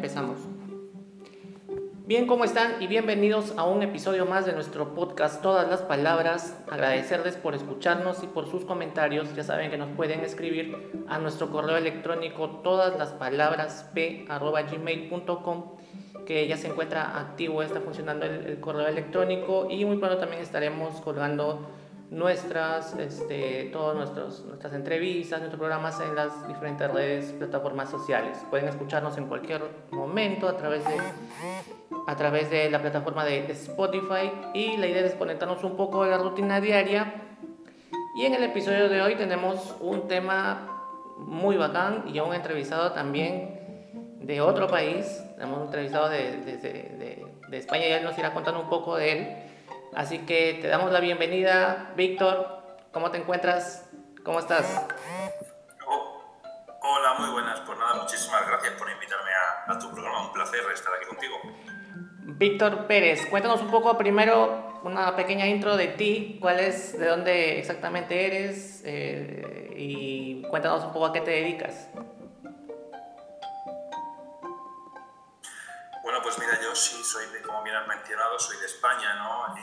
empezamos. Bien, ¿cómo están? Y bienvenidos a un episodio más de nuestro podcast Todas las Palabras. Agradecerles por escucharnos y por sus comentarios. Ya saben que nos pueden escribir a nuestro correo electrónico todas las palabras p.gmail.com que ya se encuentra activo, está funcionando el, el correo electrónico y muy pronto también estaremos colgando nuestras, este, todas nuestras entrevistas, nuestros programas en las diferentes redes, plataformas sociales. Pueden escucharnos en cualquier momento a través de, a través de la plataforma de Spotify y la idea es conectarnos un poco a la rutina diaria. Y en el episodio de hoy tenemos un tema muy bacán y un entrevistado también de otro país. Tenemos un entrevistado de, de, de, de España y él nos irá contando un poco de él. Así que te damos la bienvenida, Víctor. ¿Cómo te encuentras? ¿Cómo estás? Oh, hola, muy buenas. Pues nada, muchísimas gracias por invitarme a, a, tu programa. Un placer estar aquí contigo. Víctor Pérez, cuéntanos un poco primero una pequeña intro de ti. ¿Cuál es, de dónde exactamente eres? Eh, y cuéntanos un poco a qué te dedicas. Bueno, pues mira, yo sí soy, de, como bien has mencionado, soy de España, ¿no?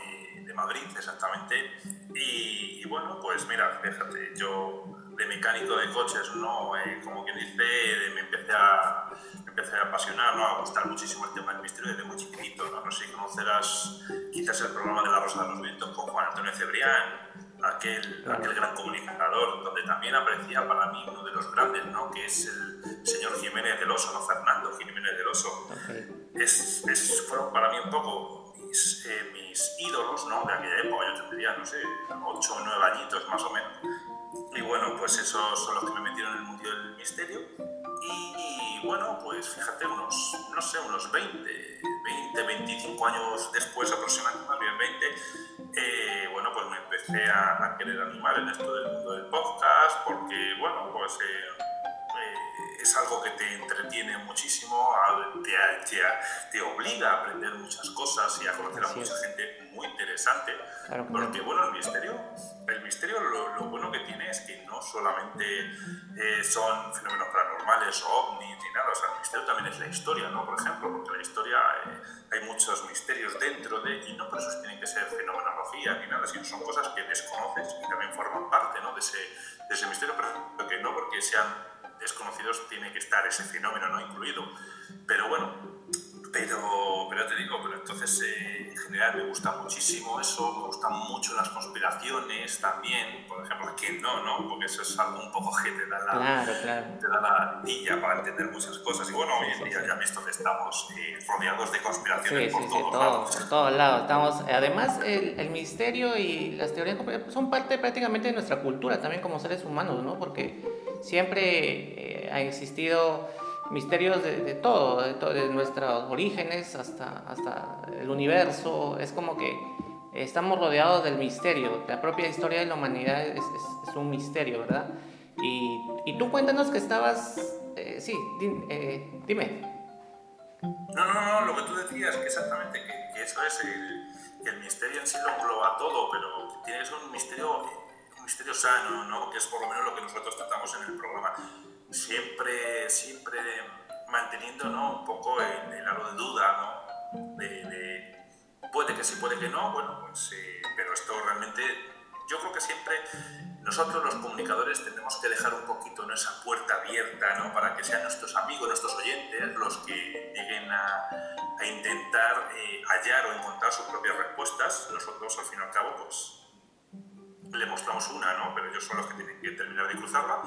De Madrid, exactamente. Y, y, bueno, pues mira, fíjate, yo de mecánico de coches, ¿no? Eh, como quien dice, de, me, empecé a, me empecé a apasionar, ¿no? A gustar muchísimo el tema del misterio desde muy chiquitito, ¿no? No sé si conocerás quizás el programa de La Rosa de los Vientos con Juan Antonio Cebrián, aquel, aquel gran comunicador, donde también aparecía para mí uno de los grandes, ¿no? Que es el señor Jiménez del Oso, ¿no? Fernando Jiménez del Oso. Okay es, es, fueron para mí un poco mis, eh, mis, ídolos ¿no? de aquella época. Yo tendría, no sé, 8 o 9 añitos más o menos. Y bueno, pues esos son los que me metieron en el mundo del misterio. Y, y bueno, pues fíjate, unos, no sé, unos 20, 20, 25 años después aproximadamente, más bien 20, eh, bueno, pues me empecé a, a, querer animar en esto del mundo del podcast, porque, bueno, pues... Eh, es algo que te entretiene muchísimo, te, te, te, obliga a aprender muchas cosas y a conocer a mucha gente muy interesante. Claro, porque, bueno, el misterio, el misterio lo, lo, bueno que tiene es que no solamente eh, son fenómenos paranormales o ovnis ni nada, o sea, el misterio también es la historia, ¿no? Por ejemplo, porque la historia eh, hay muchos misterios dentro de, y no por eso tienen que ser fenomenología ni nada, sino son cosas que desconoces y también forman parte, ¿no? De ese, de ese misterio, pero que no porque sean desconocidos tiene que estar ese fenómeno no incluido. Pero bueno, pero, pero te digo, pero entonces eh, en general me gusta muchísimo eso, me gustan mucho las conspiraciones también, por ejemplo, ¿quién no, no? Porque eso es algo un poco que te da la, claro, claro. Te da la niña para entender muchas cosas. Y bueno, hoy en día ya visto que estamos eh, rodeados de conspiraciones por todos todo, lados. Por todos lados. Estamos, además, el, el, misterio y las teorías son parte prácticamente de nuestra cultura también como seres humanos, ¿no? Porque siempre eh, ha existido misterios de, todo, de, todo, de, nuestros orígenes hasta, hasta el universo. Es como que estamos rodeados del misterio. La propia historia de la humanidad es, un misterio, ¿verdad? Y, y, tú cuéntanos que estabas... Eh, sí, eh, dime. No, no, no, lo que tú decías, que exactamente, que, que eso es, el, que el misterio en sí lo engloba todo, pero tiene que ser un misterio, un misterio sano, ¿no? Que es por lo menos lo que nosotros tratamos en el programa siempre, siempre manteniendo un poco el, el halo de duda, ¿no? De, de, puede que sí, puede que no, bueno, pues eh, pero esto realmente, yo creo que siempre nosotros los comunicadores tenemos que dejar un poquito ¿no? esa puerta abierta, ¿no? Para que sean nuestros amigos, nuestros oyentes, los que lleguen a, a intentar eh, hallar o encontrar sus propias respuestas. Nosotros, al fin y al cabo, pues le mostramos una, ¿no? Pero ellos son los que tienen que terminar de cruzarla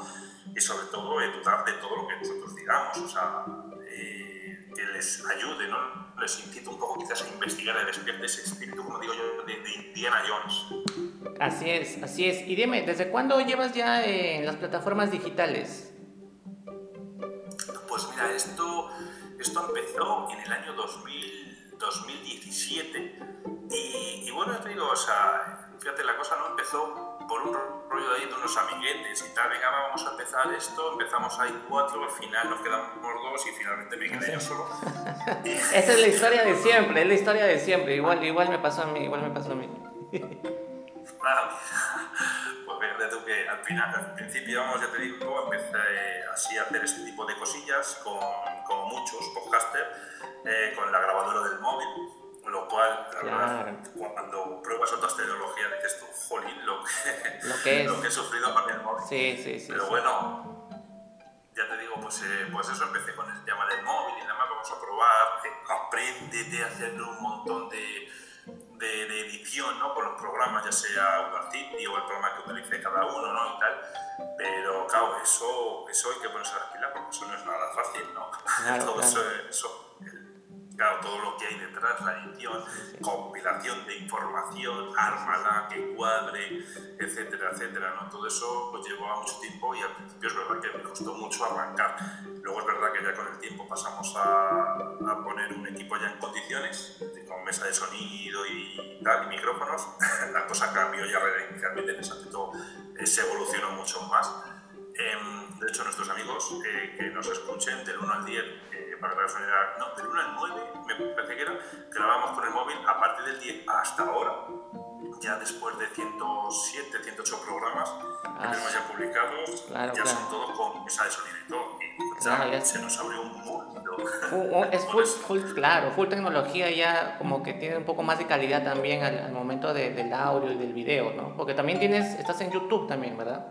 y sobre todo eh, dudar de todo lo que nosotros digamos, o sea, eh, que les ayude, ¿no? Les incito un poco quizás a investigar, a despierte ese espíritu, como digo yo, de, de, Indiana Jones. Así es, así es. Y dime, ¿desde cuándo llevas ya en las plataformas digitales? Pues mira, esto, esto empezó en el año 2000, 2017 y, y bueno, te digo, o sea, fíjate, la cosa no empezó por un rollo de ahí de unos amiguetes y tal, venga, vamos a empezar esto, empezamos ahí cuatro, al final nos quedamos dos y finalmente me quedé yo solo. Esa es la historia de siempre, es la historia de siempre, igual, igual me pasó a mí, igual me pasó a mí. Ah, pues fíjate tú que al final, al principio, vamos, ya te digo, empecé a así hacer este tipo de cosillas con, con muchos podcasters, eh, con la grabadora del móvil, lo cual, la verdad, cuando pruebas otras tecnologías dices tú, jolín, lo que, lo que, lo que he sufrido con el móvil. Sí, sí, sí. Pero bueno, ya te digo, pues, eh, pues eso, empecé con el tema del móvil y nada más vamos a probar, eh, apréndete a hacer un montón de de, de, edición ¿no? con los programas, ya sea Audacity o el programa que utilice cada uno ¿no? y tal. Pero claro, eso, eso hay que ponerse a pilas porque eso no es nada fácil, ¿no? Claro, todo, claro. Eso, eso, claro, todo lo que hay detrás, la edición, compilación de información, ármala, que cuadre, etcétera, etcétera, ¿no? Todo eso pues, llevaba mucho tiempo y al principio es verdad que me costó mucho arrancar. Luego es verdad que ya con el tiempo pasamos a, a poner un equipo ya en condiciones, con mesa de sonido y tal, y micrófonos. La cosa cambió ya radicalmente en ese aspecto, eh, se evolucionó mucho más. Eh, de hecho, nuestros amigos eh, que nos escuchen del 1 al 10, eh, para que la no, del 1 al 9, me parece que era, grabamos con el móvil a partir del 10 hasta ahora, ya después de 107, 108 programas que Ah, tenemos ya publicados, claro, ya claro. son todos con mesa de sonido y todo. Y Claro, ya ya se nos abrió un mundo. Fu- fu- Es full, full, claro, full tecnología ya como que tiene un poco más de calidad también al, al momento de- del audio y del video, ¿no? Porque también tienes, estás en YouTube también, ¿verdad?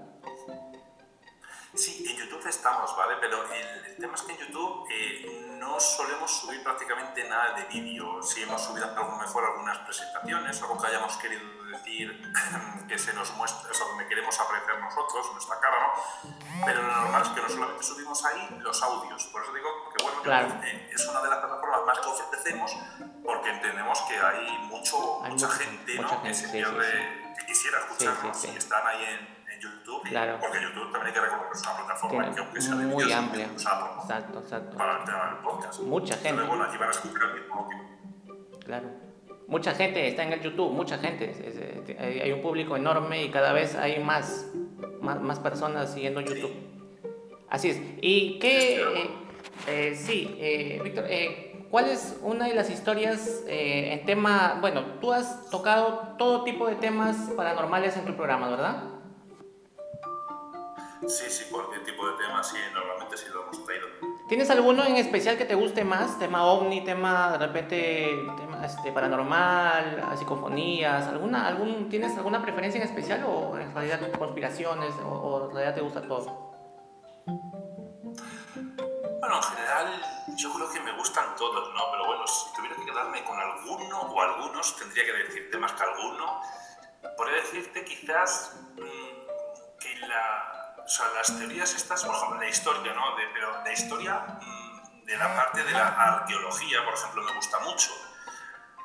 Sí, en YouTube estamos, ¿vale? Pero el, el tema es que en YouTube eh, no solemos subir prácticamente nada de vídeo. Sí hemos subido a lo mejor algunas presentaciones, algo que hayamos querido decir que se nos muestre, o sea, donde queremos apreciar nosotros, nuestra cara, ¿no? Pero lo normal es que no solamente subimos ahí los audios. Por eso digo que, bueno, Claro. Eh, es una de las plataformas más que ofrecemos porque entendemos que hay mucho, Hay mucha mucha- gente, mucha ¿no? que gente, se sí, pierde, sí, que quisiera escucharnos sí, sí. y están ahí en, en YouTube. Claro. Porque YouTube también hay que recordar que es una plataforma Tiene que aunque sea de muy amplia. es Exacto, exacto. para el tema del podcast. Mucha gente. Bueno, aquí van a escuchar el mismo Claro. Mucha gente está en el YouTube, mucha gente. Es- es- hay un público enorme y cada vez hay más, más, más personas siguiendo YouTube. Así es. ¿Y qué? eh, eh, sí, eh, Víctor, eh, ¿cuál es una de las historias eh, en tema... Bueno, tú has tocado todo tipo de temas paranormales en tu programa, ¿verdad? Sí, sí, cualquier tipo de tema, sí, normalmente sí lo hemos traído. ¿Tienes alguno en especial que te guste más? Tema ovni, tema de repente tema este, paranormal, psicofonías, ¿alguna, algún, ¿tienes alguna preferencia en especial o en realidad conspiraciones o, o en realidad te gusta todo? Bueno, en general yo creo que me gustan todos, ¿no? Pero bueno, si tuviera que quedarme con alguno o algunos, tendría que decirte más que alguno. Podría decirte quizás mm, que la, o sea, las teorías estas, por ejemplo, la historia, ¿no? De, pero la historia mm, de la parte de la arqueología, por ejemplo, me gusta mucho.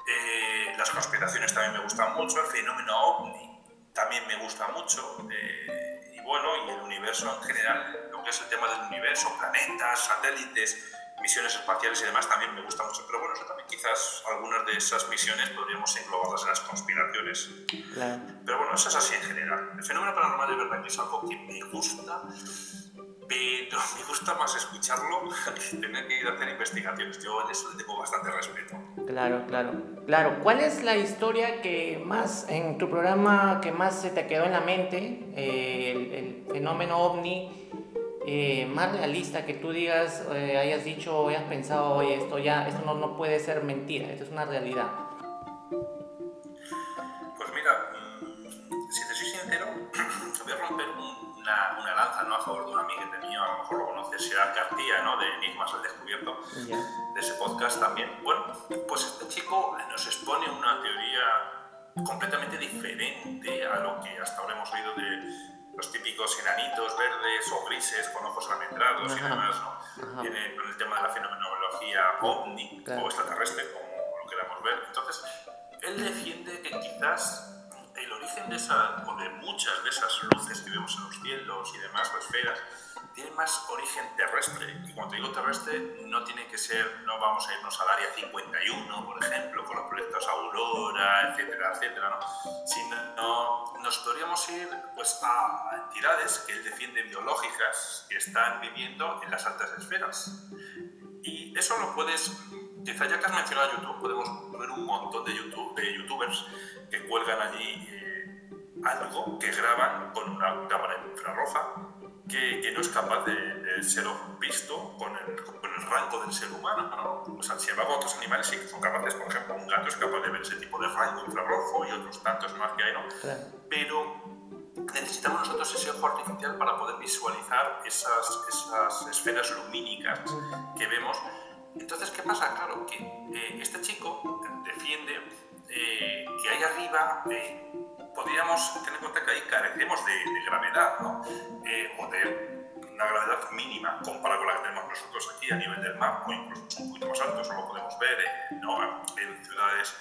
Eh, las conspiraciones también me gustan mucho, el fenómeno ovni también me gusta mucho. eh, y bueno, y el universo en general, lo que es el tema del universo, planetas, satélites, misiones espaciales y demás también me gusta mucho. Pero bueno, eso también quizás algunas de esas misiones podríamos englobarlas en las conspiraciones. Claro. Pero bueno, eso es así en general. El fenómeno paranormal es verdad que es algo que me gusta, pero me gusta más escucharlo que tener que ir a hacer investigaciones. Yo en eso le tengo bastante respeto. Claro, claro. Claro, ¿cuál es la historia que más en tu programa que más se te quedó en la mente? Eh, el, el fenómeno ovni eh, más realista que tú digas, eh, hayas dicho o hayas pensado, oye, esto ya, esto no, no puede ser mentira, esto es una realidad. Pues mira, mm, si te soy sincero, voy a romper un- una, una lanza ¿no? a favor de un amiguete mío, a lo mejor lo conoces, Gerard García, ¿no? de Enigmas al Descubierto, de ese podcast también. Bueno, pues este chico nos expone una teoría completamente diferente a lo que hasta ahora hemos oído de los típicos enanitos verdes o grises con ojos almendrados y Ajá. demás, ¿no? Tiene con el tema de la fenomenología ovni Claro. o extraterrestre, como lo queramos ver. Entonces, él defiende que quizás el origen de esa, o de muchas de esas luces que vemos en los cielos y demás, las esferas, tiene más origen terrestre. Y cuando digo terrestre, no tiene que ser, no vamos a irnos al área 51, por ejemplo, con los proyectos Aurora, etcétera, etcétera, ¿no? Sino nos podríamos ir pues, a entidades que él defiende biológicas que están viviendo en las altas esferas. Y eso lo puedes, quizá ya que has mencionado YouTube, podemos ver un montón de, YouTube, de youtubers que cuelgan allí eh, algo que graban con una cámara infrarroja que, que no es capaz de, de ser visto con el, con el, rango del ser humano. ¿no? O sea, sin embargo, otros animales sí que son capaces, por ejemplo, un gato es capaz de ver ese tipo de rango infrarrojo y otros tantos más que hay, ¿no? Pero necesitamos nosotros ese ojo artificial para poder visualizar esas, esas esferas lumínicas que vemos. Entonces, ¿qué pasa? Claro, que eh, este chico defiende eh, que ahí arriba podríamos tener en cuenta que ahí carecemos de, de gravedad, ¿no? o de una gravedad mínima comparada con la que tenemos nosotros aquí a nivel del mar, o incluso un poquito más alto, eso lo podemos ver ¿no? en, ciudades,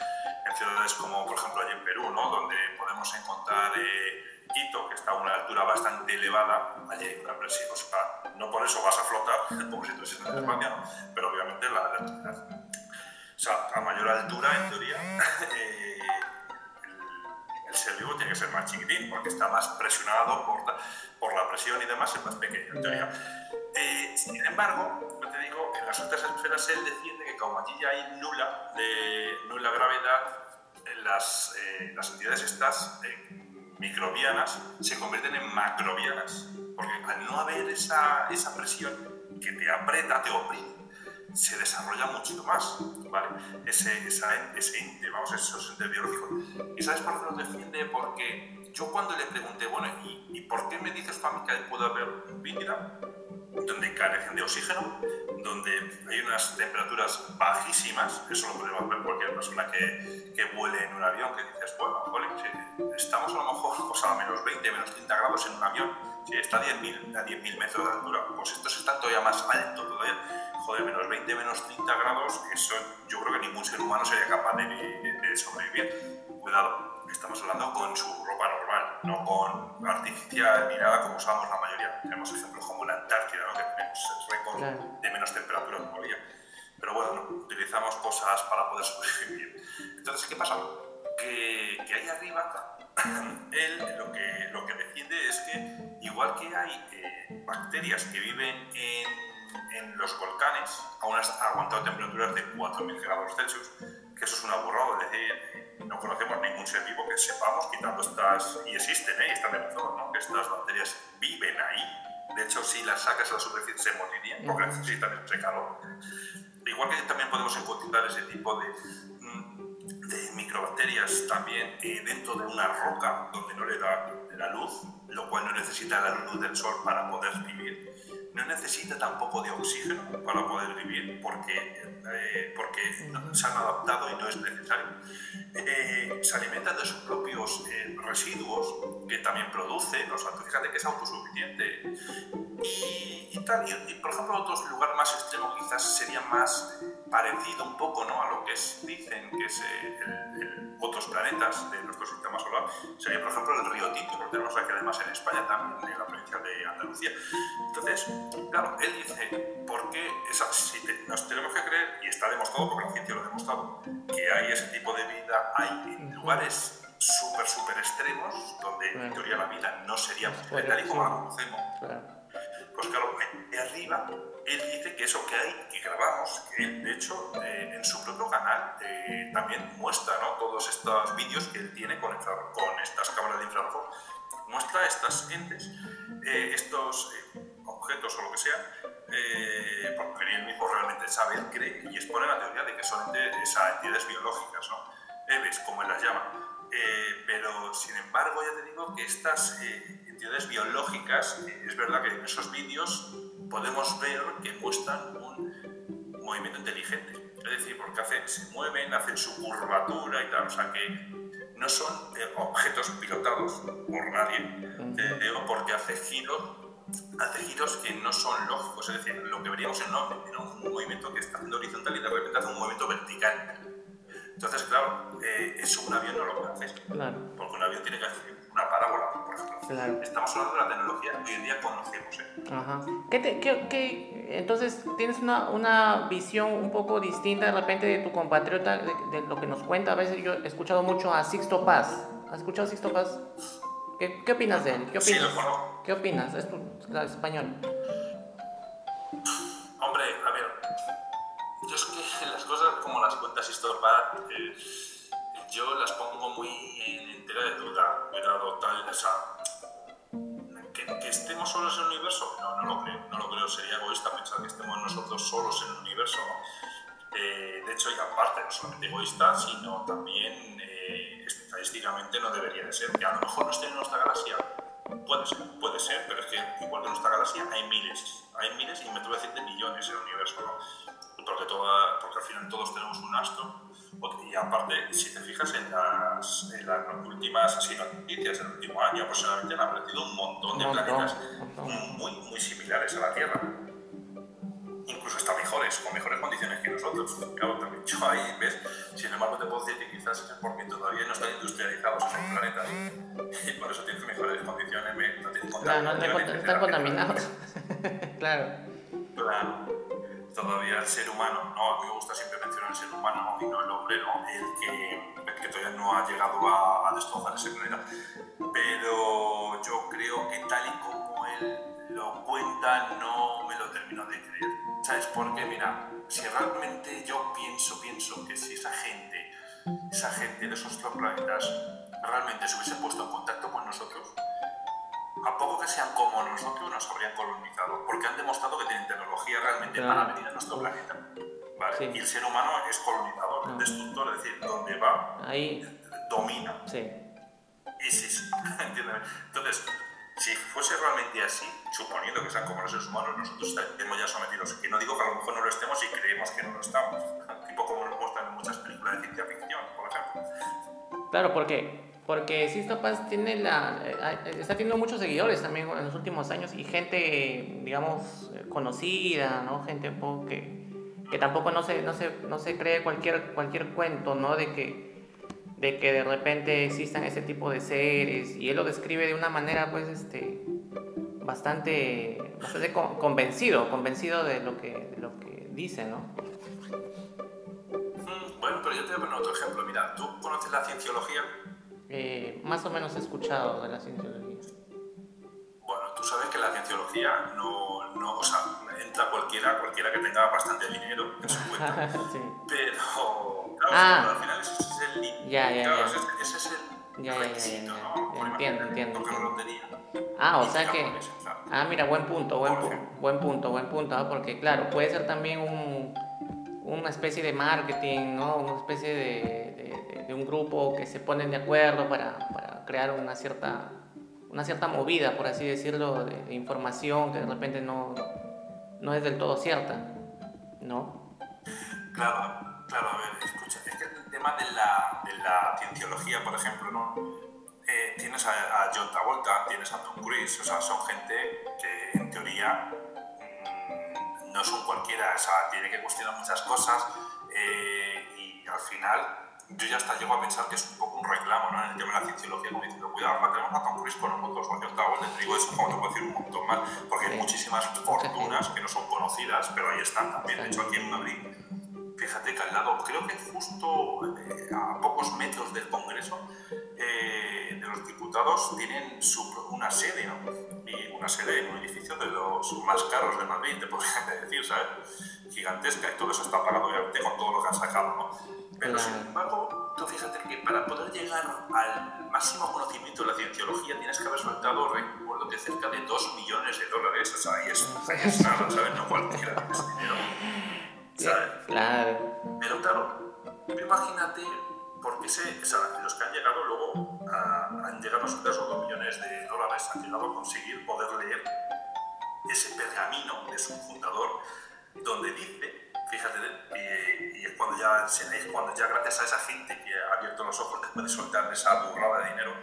en ciudades como por ejemplo allí en Perú, ¿no? donde podemos encontrar eh, Quito, que está a una altura bastante elevada, allí hay una presión, o sea, no por eso vas a flotar como si estuvieses en España, pero obviamente la, o sea, a mayor altura, en teoría, eh, el ser vivo tiene que ser más chiquitín porque está más presionado por, por la presión y demás, es más pequeño en teoría. Eh, sin embargo, yo te digo, en las otras esferas él defiende que como allí ya hay nula, de, nula gravedad, las, eh, las entidades estas microbianas se convierten en macrobianas, porque al no haber esa, esa presión que te aprieta, te oprime, se desarrolla mucho más, ¿vale? Ese, esa, ese ente, vamos, esos entes biológicos. ¿Y sabes por qué lo defiende? Porque yo cuando le pregunté, bueno, ¿y, ¿y por qué me dices, Fami, que puede haber vida donde carecen de oxígeno, donde hay unas temperaturas bajísimas, eso lo podemos ver cualquier persona que, que vuele en un avión, que dices, bueno, jole, estamos a lo mejor pues, a menos 20, menos 30 grados en un avión, si está a 10.000 a 10 metros de altura, pues esto está todavía más alto todavía joder, menos 20, menos 30 grados, eso yo creo que ningún ser humano sería capaz de, sobrevivir. Cuidado, estamos hablando con su ropa normal, no con artificial ni nada como usamos la mayoría. Tenemos ejemplos como la Antártida, ¿no? que tenemos récord de menos temperatura todavía. Pero bueno, utilizamos cosas para poder sobrevivir. Entonces, ¿qué pasa? Que, que ahí arriba él lo que, lo que defiende es que igual que hay eh, bacterias que viven en en los volcanes aún ha aguantado temperaturas de 4.000 grados Celsius, que eso es una burrada, es decir, no conocemos ningún ser vivo que sepamos, quitando estas, y existen, ¿eh? y están demostrados, ¿no? que estas bacterias viven ahí. De hecho, si las sacas a la superficie se morirían porque necesitan ese calor. Igual que también podemos encontrar ese tipo de, mm, de microbacterias también eh, dentro de una roca donde no le da la luz, lo cual no necesita la luz del sol para poder vivir no necesita tampoco de oxígeno para poder vivir porque, eh, porque se han adaptado y no es necesario. Eh, se alimentan de sus propios eh, residuos que también producen, o sea, fíjate que es autosuficiente. Y, y tal, y, por ejemplo, otros lugares más extremos quizás sería más parecido un poco ¿no? a lo que es, dicen que es el, otros planetas de nuestro sistema solar. Sería, por ejemplo, el río Tito, que tenemos aquí además en España también, en la provincia de Andalucía. Entonces, Claro, él dice, ¿por qué si nos tenemos que creer, y está demostrado, porque la ciencia lo ha demostrado, que hay ese tipo de vida, hay en lugares súper, súper extremos, donde en teoría la vida no sería tal y como la conocemos. Pues claro, de arriba, él dice que eso que hay, que grabamos, que él, de hecho, eh, en su propio canal eh, también muestra ¿no? todos estos vídeos que él tiene con, con estas cámaras de infrarrojo, muestra estas entes, eh, estos objetos o lo que sea, eh, porque él mismo realmente sabe, él cree y expone la teoría de que son esas entidades biológicas, ¿no? Eves, como él las llama. Eh, pero, sin embargo, ya te digo que estas eh, entidades biológicas, es verdad que en esos vídeos podemos ver que muestran un movimiento inteligente. Es decir, porque hacen, se mueven, hacen su curvatura y tal. O sea que no son objetos pilotados por nadie, o porque hace giros hace giros que no son lógicos, es decir, lo que veríamos en, un movimiento que está haciendo horizontal y de repente hace un movimiento vertical. Entonces, claro, eh, eso un avión no lo puede hacer. Claro. Porque un avión tiene que hacer una parábola, por ejemplo. Claro. Estamos hablando de la tecnología que hoy en día conocemos. ¿eh? Ajá. ¿Qué te, qué, qué, entonces, tienes una, una, visión un poco distinta de repente de tu compatriota, de, de, lo que nos cuenta. A veces yo he escuchado mucho a Sixto Paz. ¿Has escuchado a Sixto Paz? ¿Qué, qué opinas de él? ¿Qué opinas? Sí, lo conozco. ¿Qué opinas? Es español. Hombre, a ver, yo es que las cosas como las cuentas Historpat, eh, yo las pongo muy en entera de duda. Cuidado, tal, o sea, que, que estemos solos en el universo? No, no lo creo, no lo creo, sería egoísta pensar que estemos nosotros solos en el universo. Eh, de hecho, y aparte, no solamente egoísta, sino también eh, estadísticamente no debería de ser, que a lo mejor no esté en nuestra galaxia, puede ser, puede ser, pero es que igual que en nuestra galaxia hay miles, hay miles y me atrevo a decir de millones en el universo, ¿no? Porque, toda, porque al final todos tenemos un astro y aparte, si te fijas en las, en las últimas así, noticias del último año, aproximadamente han aparecido un montón de planetas muy, muy similares a la Tierra. Incluso hasta mejores, con mejores condiciones que nosotros. Claro, también yo ahí, ¿ves? Sin embargo, te puedo decir que quizás es porque todavía no están industrializados esos planetas y por eso tienen mejores condiciones, no tienen claro, no, no, están contaminados. claro. Claro todavía el ser humano, ¿no? a mí me gusta siempre mencionar el ser humano y no el hombre, ¿no? el, que, que todavía no ha llegado a, a, destrozar ese planeta. Pero yo creo que tal y como él lo cuenta, no me lo termino de creer. ¿Sabes por qué? Mira, si realmente yo pienso, pienso que si esa gente, esa gente de esos otros planetas realmente se hubiese puesto en contacto con nosotros, a poco que sean como nosotros, nos habrían colonizado, porque han demostrado que tienen tecnología realmente para venir a nuestro planeta. ¿vale? Y el ser humano es colonizador, es destructor, es decir, donde va, Ahí. domina. Sí. Sí, sí, entiéndeme. Entonces, si fuese realmente así, suponiendo que sean como los seres humanos, nosotros estaríamos ya sometidos. Que no digo que a lo mejor no lo estemos y creemos que no lo estamos. Tipo como nos muestran en muchas películas de ciencia ficción, por ejemplo. Claro, porque porque Sisto Paz tiene la, eh, está teniendo muchos seguidores también en los últimos años y gente, digamos, conocida, ¿no? Gente que, que tampoco no se, no, se, no se cree cualquier, cualquier cuento, ¿no? De que, de que de repente existan ese tipo de seres y él lo describe de una manera, pues, este, bastante, bastante convencido, convencido de lo que, de lo que dice, ¿no? Mm, bueno, pero yo te voy a poner otro ejemplo. Mira, ¿tú conoces la cienciología? Eh, más o menos he escuchado de la cienciología. Tú sabes que la cienciología no, no o sea, entra cualquiera, cualquiera que tenga bastante dinero en su cuenta. sí. Pero, claro, ah, al final ese es el ya, ya, claro, ya. Ese, ese, es el ya, requisito, ya, ¿no? Ya, entiendo, entiendo. Porque entiendo. no lo tenía. Ah, o sea que... Ah, mira, buen punto, buen, pu buen punto, buen punto, ¿ah? porque claro, puede ser también un, una especie de marketing, ¿no? Una especie de, de, de un grupo que se ponen de acuerdo para, para, crear una cierta, una cierta movida, por así decirlo, de, información que de repente no, no es del todo cierta, ¿no? Claro, claro, a ver, escucha, es que el tema de la, de la cienciología, por ejemplo, ¿no? Eh, tienes a, a, John Travolta, tienes a Tom Cruise, o sea, son gente que en teoría mmm, no son cualquiera, o sea, tiene que cuestionar muchas cosas eh, y al final yo ya hasta llego a pensar que es un poco un reclamo ¿no? en el tema de la cienciología, como diciendo, cuidado, la tenemos a Tom Cruise con a John Travolta, te digo eso como te puedo decir un montón más, porque hay muchísimas fortunas que no son conocidas, pero ahí están también, de hecho aquí en Madrid fíjate que al lado, creo que justo eh, a pocos metros del Congreso eh, de los Diputados, tienen su, una sede, ¿no? Y una sede en un edificio de los más caros de Madrid, te podría decir, ¿sabes? Gigantesca, y todo eso está pagado obviamente con todo lo que han sacado, ¿no? Pero sin embargo, tú fíjate que para poder llegar al máximo conocimiento de la cienciología tienes que haber soltado, recuerdo que cerca de 2 millones de dólares, o sea, y es, es nada, ¿sabes? No cualquiera. ¿Sabes? Claro. Pero claro, imagínate, porque sé, o sea, los que han llegado luego a, han llegado a soltar esos 2 millones de dólares, han llegado a conseguir poder leer ese pergamino de su fundador, donde dice, fíjate, y, y es cuando ya, es cuando ya gracias a esa gente que ha abierto los ojos después de soltar esa burrada de dinero,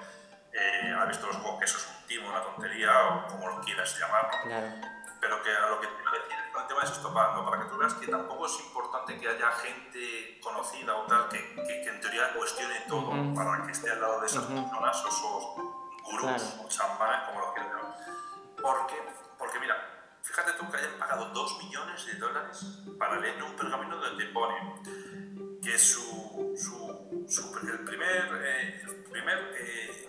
eh, ha visto los ojos que eso es un timo, una tontería, o como lo quieras llamar, claro. pero que a lo que te decir tema de esto, para, ¿no? para que tú veas que tampoco es importante que haya gente conocida o tal que, que, que en teoría cuestione todo uh -huh. para que esté al lado de esas personas o esos gurús claro. o chamanes, como lo quieras llamar. Porque, porque mira, fíjate tú que hayan pagado 2 millones de dólares para leer un pergamino donde pone que su, su, su el primer, eh, el primer eh,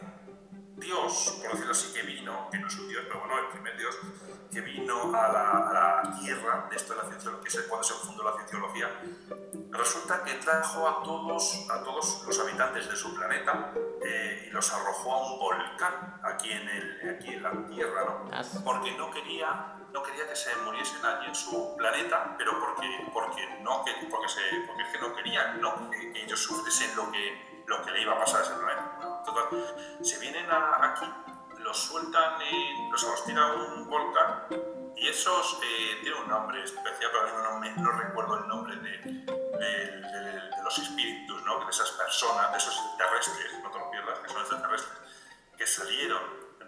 Dios, por decirlo así, que vino, que no es un Dios, pero bueno, el primer Dios, que vino a la, Tierra, de esto de la cienciología, que es cuando se fundó la cienciología, resulta que trajo a todos, a todos los habitantes de su planeta eh, y los arrojó a un volcán aquí en, el, aquí en la Tierra, ¿no? Ah, porque no quería, no quería que se muriesen allí en su planeta, pero porque, porque, no, porque, se, porque es que no querían ¿no? que ellos sufriesen lo que lo que le iba a pasar a ese planeta. Total, se vienen aquí, los sueltan, los arrostira a un volcán y esos eh, tienen un nombre especial, pero no, no, recuerdo el nombre de, los espíritus, ¿no? de esas personas, de esos extraterrestres, no te lo pierdas, que son extraterrestres, que salieron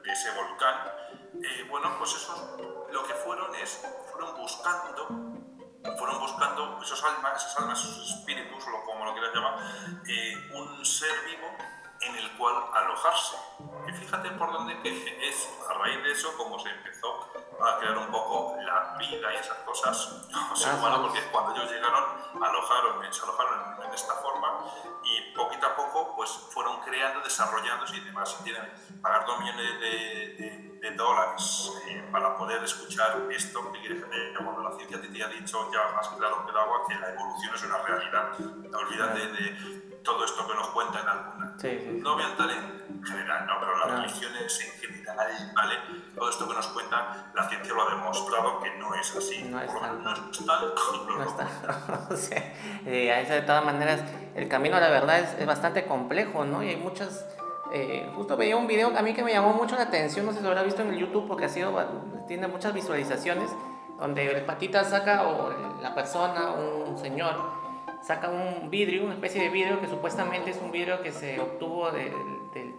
de ese volcán. Eh, bueno, pues esos lo que fueron es, fueron buscando fueron buscando esos almas, esas almas, esos espíritus, o como lo quieras llamar, eh, un ser vivo en el cual alojarse. Y fíjate por dónde que es a raíz de eso como se empezó a crear un poco la vida y esas cosas. O sea, porque cuando ellos llegaron, alojaron, se alojaron en, esta forma y poquito a poco pues fueron creando, desarrollándose y demás. Tienen pagar dos millones de, de, dólares eh, para poder escuchar esto que cuando la ciencia te ha dicho ya más claro que el agua que la evolución es una realidad. Olvídate de todo esto que nos cuentan alguna. No voy a entrar en general, no, pero las religiones en general, ¿vale? Todo esto que nos cuentan, la ciencia lo ha demostrado que no es así. No es tal. No está. o sea, eh, de todas maneras, el camino a la verdad es, bastante complejo, ¿no? Y hay muchas... Eh, justo veía un video a mí que me llamó mucho la atención, no sé si lo habrá visto en el YouTube porque ha sido, tiene muchas visualizaciones, donde el patita saca, o la persona, un señor, saca un vidrio, una especie de vidrio que supuestamente es un vidrio que se obtuvo del,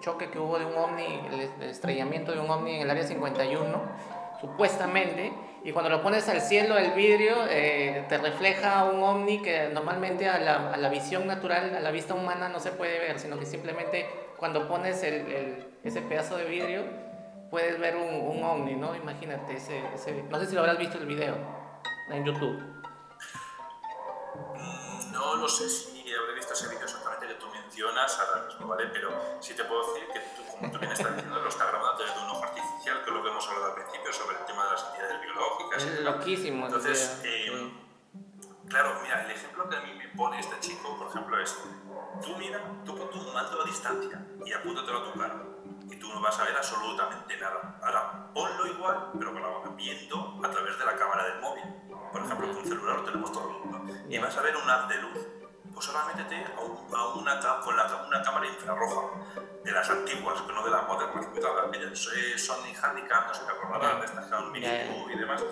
choque que hubo de un ovni, el, estrellamiento de un ovni en el área 51, supuestamente, y cuando lo pones al cielo el vidrio eh, te refleja un ovni que normalmente a la, a la, visión natural, a la vista humana no se puede ver, sino que simplemente cuando pones el, ese pedazo de vidrio puedes ver un, un ovni, ¿no? Imagínate, ese, ese, no sé si lo habrás visto el video en YouTube. No lo sé si habré visto ese vídeo exactamente que tú mencionas ahora mismo, ¿vale? Pero sí te puedo decir que tú, como tú bien estás diciendo, lo está grabando desde un ojo artificial, que es lo que hemos hablado al principio sobre el tema de las entidades biológicas. Es loquísimo. Entonces, eh, claro, mira, el ejemplo que a mí me pone este chico, por ejemplo, es, tú mira, tú pon un mando a distancia y apúntatelo a tu cara y tú no vas a ver absolutamente nada. Ahora, ponlo igual, pero con la viendo a través de la cámara del móvil. Por ejemplo, con un celular lo tenemos todo el mundo. Y vas a ver un haz de luz. Pues ahora métete a, una, con una cámara infrarroja de las antiguas, que no de las modernas, aquellas eh, Sony Handicap, no sé si te acordarás, de estas que mini y demás,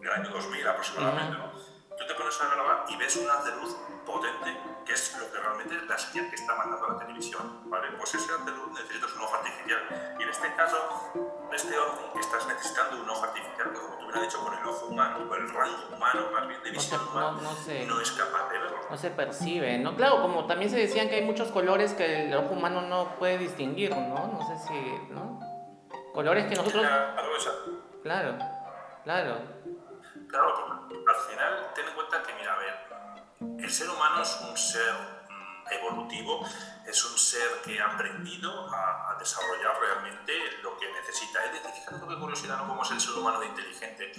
del año 2000 aproximadamente, ¿no? Tú te pones a grabar y ves un haz de luz potente, que es lo que realmente es la señal que está mandando la televisión, ¿vale? Pues ese haz de luz necesitas un ojo artificial. Y en este caso, este ovni estás necesitando un ojo artificial que, como tú has dicho, con el ojo humano, con el rango humano, más bien de visión no, humana, no, es capaz de verlo. No se percibe, ¿no? Claro, como también se decían que hay muchos colores que el ojo humano no puede distinguir, ¿no? No sé si, ¿no? Colores que nosotros... Claro, esa... claro, claro. Al final ten en cuenta que, mira, a ver, el ser humano es un ser evolutivo, es un ser que ha aprendido a, desarrollar realmente lo que necesita. Es decir, fíjate qué curiosidad, ¿no? Cómo es el ser humano de inteligente.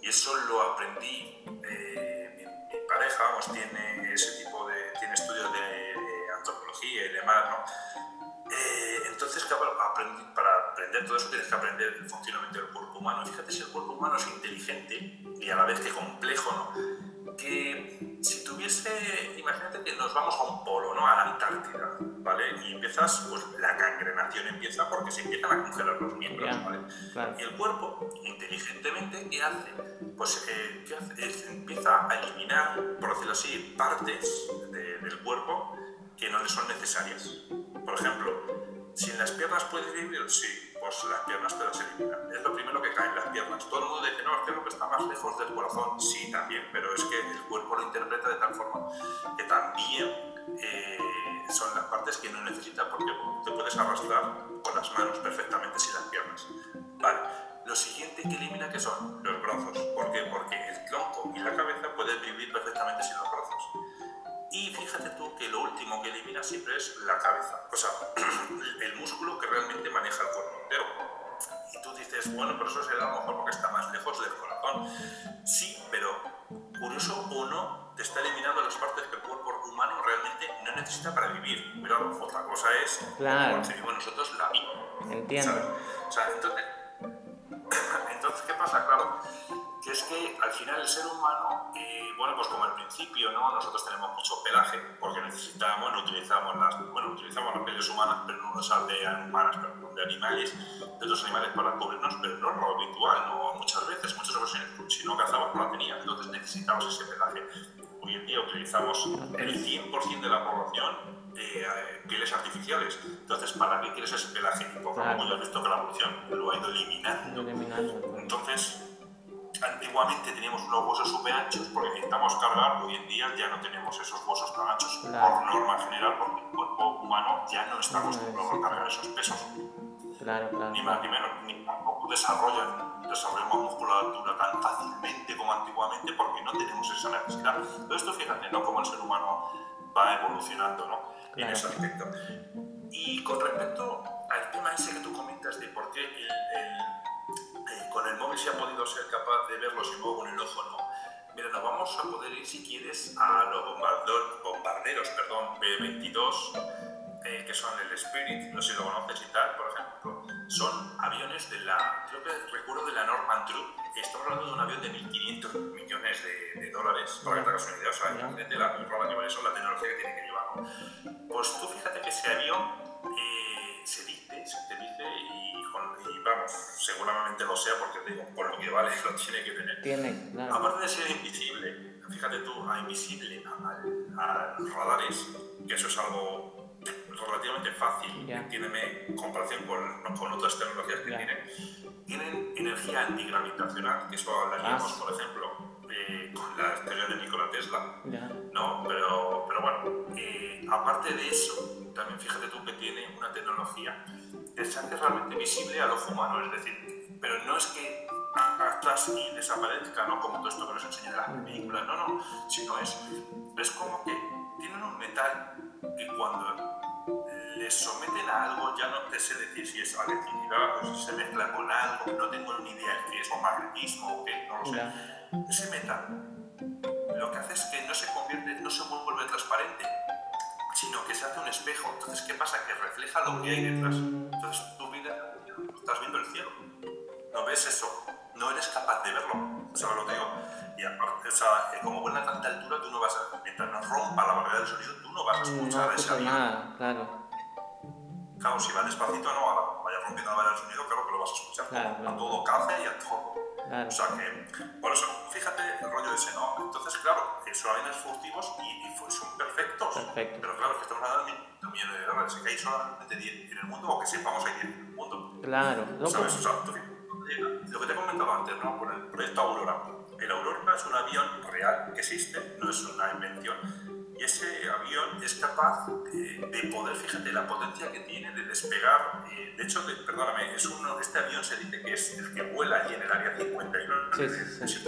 Y eso lo aprendí, eh, mi, pareja vamos, tiene ese tipo de, tiene estudios de, antropología y demás, ¿no? Eh, entonces, para, para aprender todo eso tienes que aprender el funcionamiento del cuerpo humano. Fíjate si el cuerpo humano es inteligente y a la vez que complejo, ¿no? que si tuviese, imagínate que nos vamos a un polo, ¿no? A la Antártida, ¿vale? Y empiezas, pues la cangrenación empieza porque se empiezan a congelar los miembros, ¿vale? Y el cuerpo, inteligentemente, ¿qué hace? Pues eh, ¿qué hace? empieza a eliminar, por decirlo así, partes del cuerpo que no le son necesarias. Por ejemplo, si en las piernas puedes vivir, sí, pues las piernas te las eliminan. Es lo primero que cae en las piernas. Todo el mundo dice, no, es que lo que está más lejos del corazón. Sí, también, pero es que el cuerpo lo interpreta de tal forma que también eh, son las partes que no necesita porque te puedes arrastrar con las manos perfectamente sin las piernas. Vale. Lo siguiente que elimina que son los brazos. ¿Por qué? Porque el tronco y la cabeza pueden vivir perfectamente sin los brazos. Y fíjate tú que lo último que elimina siempre es la cabeza, o sea, el músculo que realmente maneja el cuerpo. bueno, pero eso será a lo mejor porque está más lejos del corazón. Sí, pero curioso o no, te está eliminando las partes que el cuerpo humano realmente no necesita para vivir. Pero otra cosa es claro. concebimos nosotros la vida. Entiendo. O sea, entonces, entonces, ¿qué pasa? Claro, que es que al final el ser humano, eh, bueno, pues como al principio, ¿no? Nosotros tenemos mucho pelaje porque necesitamos, no utilizamos las, bueno, utilizamos las pieles humanas, pero no las de humanas, pero de animales, de otros animales para cubrirnos, pero no es lo habitual, no muchas veces, muchas ocasiones, si no cazabas no la tenías, entonces necesitamos ese pelaje. Hoy en día utilizamos el 100% de la población eh, pieles artificiales. Entonces, ¿para qué quieres ese pelaje? Porque claro. ya has visto que la evolución lo ha ido eliminando. Entonces, antiguamente teníamos unos huesos súper anchos porque necesitamos cargar, hoy en día ya no tenemos esos huesos tan anchos claro. por norma general porque el cuerpo humano ya no está acostumbrado a cargar esos pesos. Claro, claro. Ni más ni menos, ni tampoco desarrollan, desarrollamos musculatura tan fácilmente como antiguamente porque no tenemos esa necesidad. Todo esto, fíjate, ¿no? Como el ser humano va evolucionando, ¿no? En ese aspecto. Y con respecto al tema ese que tú comentas de por qué el, el, con el móvil se ha podido ser capaz de verlo y luego con el ojo no. Mira, nos vamos a poder ir, si quieres, a los bombarderos, perdón, B-22, eh, que son el Spirit, no sé si lo conoces y tal, por ejemplo. Son aviones de la, creo que recuerdo de la Norman Troop, estamos hablando de un avión de 1.500 millones de, de dólares, para que te hagas una idea, o sea, imagínate la, la, la tecnología que tiene que llevar. Pues tú fíjate que ese avión eh, se dice, se te dice, y, y, vamos, seguramente lo sea porque digo, por lo que vale, lo tiene que tener. Tiene, claro. Aparte de ser invisible, fíjate tú, a invisible, a, a, radares, que eso es algo relativamente fácil, yeah. entiéndeme, en comparación con, con, otras tecnologías que yeah. tienen, tienen energía antigravitacional, que eso hablaríamos, ah. por ejemplo, eh, con la teoría de Nikola Tesla, yeah. ¿no? Pero, eh, aparte de eso, también fíjate tú que tiene una tecnología que se hace realmente visible al ojo humano, es decir, pero no es que atrás y desaparezca, ¿no? Como todo esto que nos enseñan en las películas, no, no, sino es, es como que tienen un metal que cuando les someten a algo, ya no te sé decir si es electricidad o si se mezcla con algo, no tengo ni idea de qué es, o magnetismo o qué, no lo sé. Ese metal lo que hace es que no se convierte, no se vuelve transparente, sino que se hace un espejo. Entonces, ¿qué pasa? Que refleja lo que hay detrás. Entonces, tú estás viendo el cielo. No ves eso, no eres capaz de verlo. ¿Sabes lo que digo? Y aparte, o sea, que como vuela a tanta altura, tú no vas a, mientras no rompa la barrera del sonido, tú no vas a escuchar no ese avión. nada, claro. Claro, si va despacito, no, vaya rompiendo la barrera del sonido, claro que lo vas a escuchar. Claro. A todo café y a todo. Claro. O sea que, por eso, fíjate el rollo ese, ¿no? Entonces, claro, son aviones furtivos y, y son perfectos. Perfecto. Pero claro, que estamos hablando de un millón de dólares, que hay solamente 10 en el mundo, o que sepamos hay 10 en el mundo. Claro. No, ¿Sabes? O sea, tú, lo que te he comentado antes, ¿no? Con el proyecto Aurora. El Aurora es un avión real que existe, no es una invención. Y ese avión es capaz de, de poder, fíjate, la potencia que tiene de despegar. Eh, de hecho, de, perdóname, es uno, este avión se dice que es el que vuela allí en el área 51, sí, sí, sí.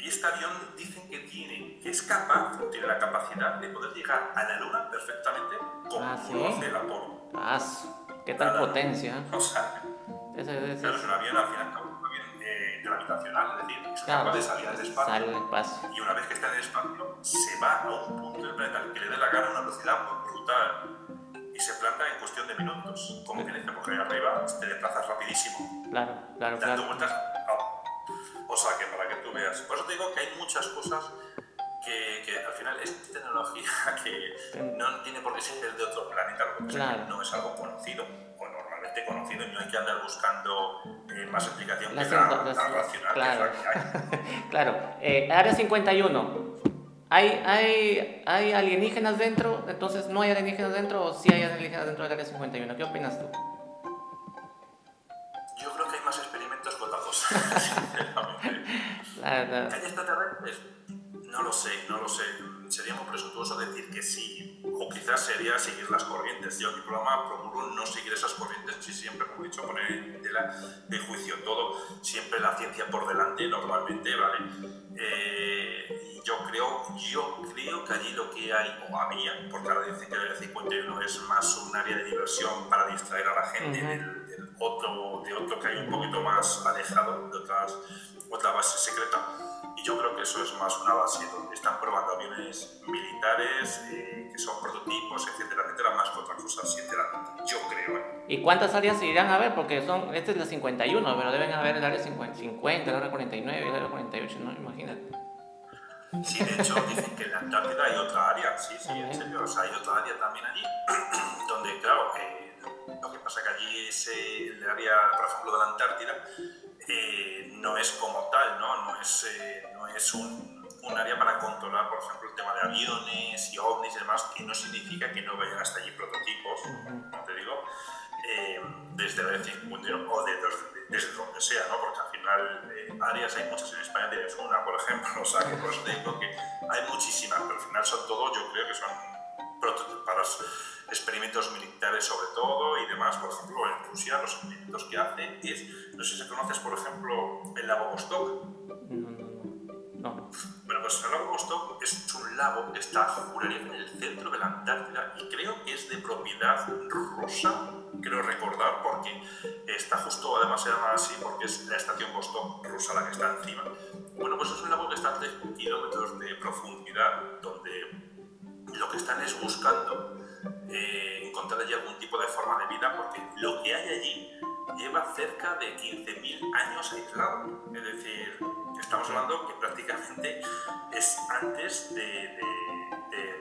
Y este avión dicen que tiene, que es capaz, tiene la capacidad de poder llegar a la Luna perfectamente como Ah, lo hace el Apolo. Ah, qué tal potencia. O sea, Ese, ese- Claro, es un avión al final gravitacional, es decir, es claro, capaz de salir al espacio sale al espacio. y una vez que está en el espacio se va a un punto del planeta al que le dé la gana a una velocidad brutal y se planta en cuestión de minutos. Como que dice, porque arriba te desplazas rapidísimo, Claro, claro, dando claro. vueltas. no. O sea que para que tú veas. Por eso te digo que hay muchas cosas que, que al final es tecnología que no tiene por qué ser de otro planeta, lo que pasa es que Claro. no es algo conocido conocido y no hay que andar buscando eh, más explicación La que la, la la- racional claro. que la hay. Claro. Eh, área 51. ¿Hay, hay, ¿Hay alienígenas dentro? Entonces, ¿no hay alienígenas dentro o sí hay alienígenas dentro del área 51? ¿Qué opinas tú? Yo creo que hay más experimentos que otra cosa, sinceramente. La- la- ¿Hay extraterrestres? No lo sé, no lo sé. Sería muy presuntuoso decir que sí, o quizás sería seguir las corrientes. Yo en mi programa procuro no seguir esas corrientes y siempre, como he dicho, poner en tela de juicio todo, siempre la ciencia por delante, normalmente, ¿vale? Eh, yo creo, yo creo que allí lo que hay, o había, porque ahora dicen que el 51 es más un área de diversión para distraer a la gente Ujú. del, del otro, de otro que hay un poquito más alejado, de otras, otra base secreta. Y yo creo que eso es más una base donde están probando aviones militares, eh, que son prototipos, etcétera, etcétera, más que otra cosa, sinceramente. Yo creo. ¿eh? ¿Y cuántas áreas se irán a ver? Porque son, esta es la 51, pero deben haber el área 50, 50 el área 49, el área 48, ¿no? Imagínate. Sí, de hecho dicen que en la Antártida hay otra área, sí, sí, en serio, o sea, hay otra área también allí, donde, claro, eh, lo que pasa que allí es el área, por ejemplo, de la Antártida, eh, no es como tal, ¿no? No es, eh, no es un, un, área para controlar, por ejemplo, el tema de aviones y ovnis y demás, que no significa que no vayan hasta allí prototipos, como te digo, desde el 51 o de, desde donde sea, ¿no? Porque al final eh, áreas hay muchas en España, tienes una, por ejemplo, o sea, que por eso te digo que hay muchísimas, pero al final son todo, yo creo que son para experimentos militares sobre todo y demás, por ejemplo, en Rusia los experimentos que hacen es, no sé si conoces, por ejemplo, el lago Vostok. No. Bueno, pues el lago Vostok es un lago que está en el centro de la Antártida y creo que es de propiedad rusa creo recordar, porque está justo, además se llama así porque es la estación Vostok rusa la que está encima. Bueno, pues es un lago que está a 3 kilómetros de profundidad, donde lo que están es buscando eh, encontrar allí algún tipo de forma de vida, porque lo que hay allí lleva cerca de 15.000 años aislado. Es decir, estamos hablando que prácticamente es antes de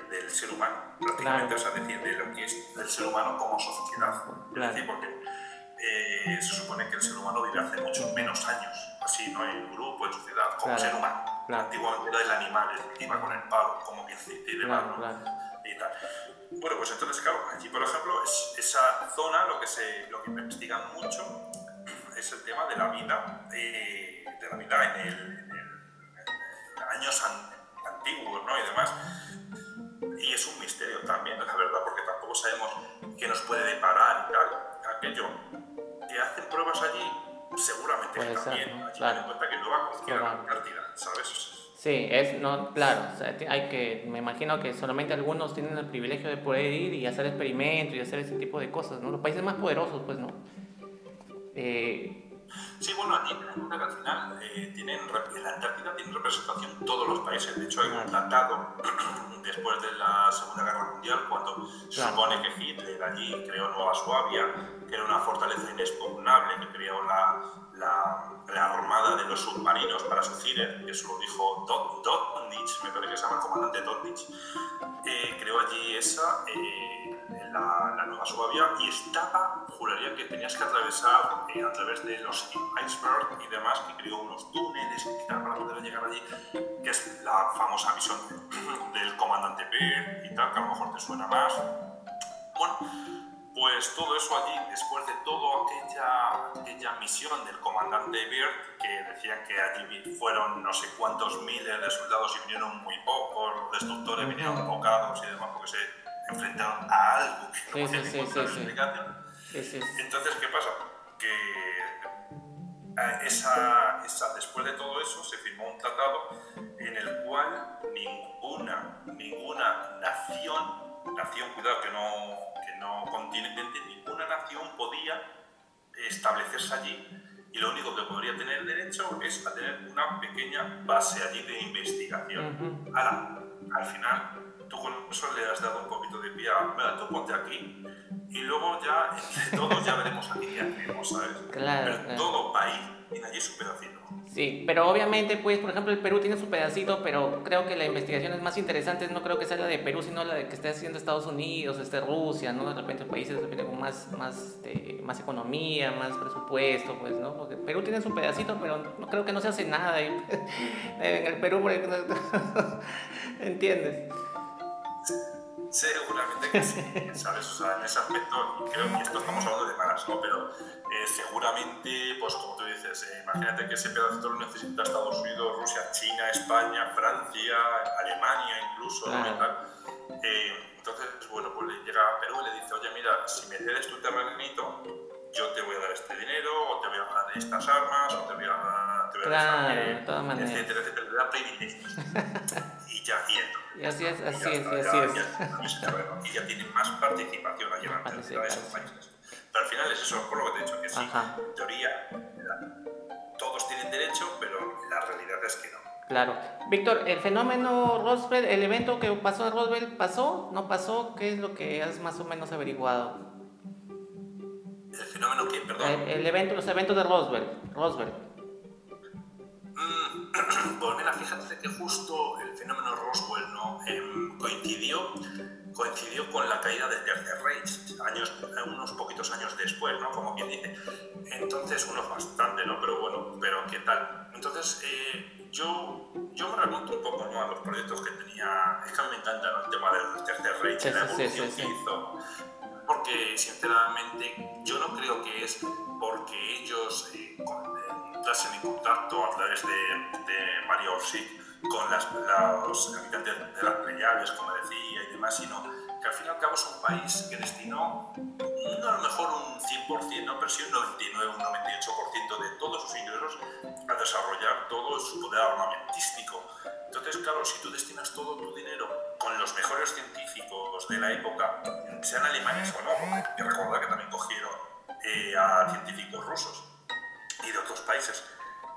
del ser humano, prácticamente, o sea, decir, de lo que es el ser humano como sociedad. Es decir, porque eh, se supone que el ser humano vive hace muchos menos años, así, ¿no? En grupo, en sociedad, como ser humano. Antiguamente era el animal, el que iba con el palo, como que y demás, Y tal. Bueno, pues entonces, claro, aquí, por ejemplo, es, esa zona, lo que, se, lo que investigan mucho es el tema de la vida, eh, de la vida en, el, en años antiguos, ¿no? Y demás y es un misterio también, la verdad, porque tampoco sabemos qué nos puede deparar y tal. Aquello que hacen pruebas allí, seguramente que también. ¿no? Claro. en cuenta que no va a. Sí, es, no, claro, hay que, me imagino que solamente algunos tienen el privilegio de poder ir y hacer experimentos y hacer ese tipo de cosas, ¿no? Los países más poderosos, pues, ¿no? Eh, Sí, bueno, allí en al final eh, tienen, en la Antártida tienen representación todos los países. De hecho, hay un tratado después de la Segunda Guerra Mundial, cuando se supone que Hitler allí creó Nueva Suabia, que era una fortaleza inexpugnable, que creó la, la, la armada de los submarinos para su Führer, que eso lo dijo Dotnich, me parece que se llama el comandante Dotnich, eh, creó allí esa. Eh, la, la, Nueva Suabia y estaba, juraría que tenías que atravesar eh, a través de los iceberg y demás, que creó unos túneles para poder llegar allí, que es la famosa misión del comandante Bear y tal, que a lo mejor te suena más. Bueno, pues todo eso allí, después de toda aquella, aquella misión del comandante Beard, que decían que allí fueron no sé cuántos miles de soldados y vinieron muy pocos, los destructores vinieron pocados y demás, porque se enfrentaron a algo que no sí, sí, explicación. Entonces, ¿qué pasa? Que eh, esa, esa, después de todo eso se firmó un tratado en el cual ninguna, ninguna nación, nación, cuidado que no, que no continente, ninguna nación podía establecerse allí y lo único que podría tener derecho es a tener una pequeña base allí de investigación. Ahora, al final, tú con eso le has dado un poquito de pie a, tú ponte aquí y luego ya, entre todos ya veremos aquí qué hacemos, ¿sabes? Claro, pero todo país tiene allí su pedacito. Sí, pero obviamente, pues, por ejemplo, el Perú tiene su pedacito, pero creo que la investigación es más interesante, no creo que sea la de Perú, sino la de que esté haciendo Estados Unidos, este, Rusia, ¿no? De repente países de repente con más, más, este, más economía, más presupuesto, pues, ¿no? Porque Perú tiene su pedacito, pero no creo que no se hace nada en el Perú, ¿entiendes? Seguramente que sí, ¿sabes? O sea, en ese aspecto, creo que esto estamos hablando de malas, ¿no? Pero eh, seguramente, pues como tú dices, eh, imagínate que ese pedacito lo necesita Estados Unidos, Rusia, China, España, Francia, Alemania incluso, ¿no? Eh, entonces, bueno, pues le llega a Perú y le dice, oye, mira, si me cedes tu terrenito, yo te voy a dar este dinero, o te voy a dar estas armas, o te voy a dar, te voy a dar claro, etcétera, etcétera, te da privilegios. y ya, y entonces y así es, así es, así es. Y ya tienen más participación allí en de esos países. Pero al final es eso, por lo que te he dicho, que sí, en teoría todos tienen derecho, pero la realidad es que no. Claro. Víctor, el fenómeno Roswell, el evento que pasó en Roswell, ¿pasó? ¿No pasó? ¿Qué es lo que has más o menos averiguado? ¿El fenómeno qué? Perdón. El, evento, los eventos de Roswell. Roswell. Mm, pues mira, fíjate que justo el fenómeno Roswell ¿no? Em, coincidió, coincidió con la caída del Tercer Reich, años, unos poquitos años después, ¿no? Como quien dice. Entonces, unos bastante, ¿no? Pero bueno, pero ¿qué tal? Entonces, eh, yo, yo me remonto un poco ¿no? a los proyectos que tenía. Es que a mí me encanta el tema del Tercer Reich, la evolución que hizo. Porque, sinceramente, yo no creo que es porque ellos eh, entrasen en contacto a través de, de Mario Orsic con las, los habitantes de las Pleiades, como decía, y demás, sino que al fin y al cabo es un país que destinó, no a lo mejor un 100%, ¿no? pero sí un 99, un 98% de todos sus ingresos a desarrollar todo su poder armamentístico. Entonces, claro, si tú destinas todo tu dinero con los mejores científicos de la época, sean alemanes o no, porque recordar que también cogieron eh, a científicos rusos y de otros países,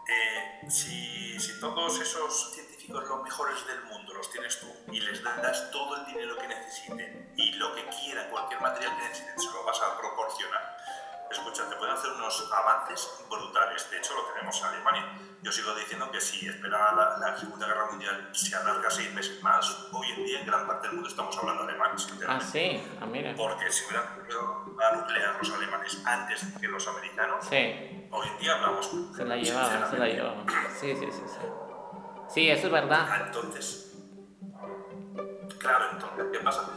eh, si, si todos esos científicos los mejores del mundo los tienes tú y les das todo el dinero que necesiten y lo que quieran, cualquier material que necesiten, se lo vas a proporcionar, escucha, te pueden hacer unos avances brutales. De hecho, lo tenemos en Alemania. Yo sigo diciendo que si esperaba la, la, Segunda Guerra Mundial se alarga seis meses más, hoy en día en gran parte del mundo estamos hablando alemán. Ah, sí, ah, mira. Porque si hubieran la nuclear los alemanes antes que los americanos, sí. hoy en día hablamos. Se la llevaban, se la llevaban. Sí, sí, sí, sí. Sí, eso es verdad. Entonces, claro, entonces, ¿qué pasa?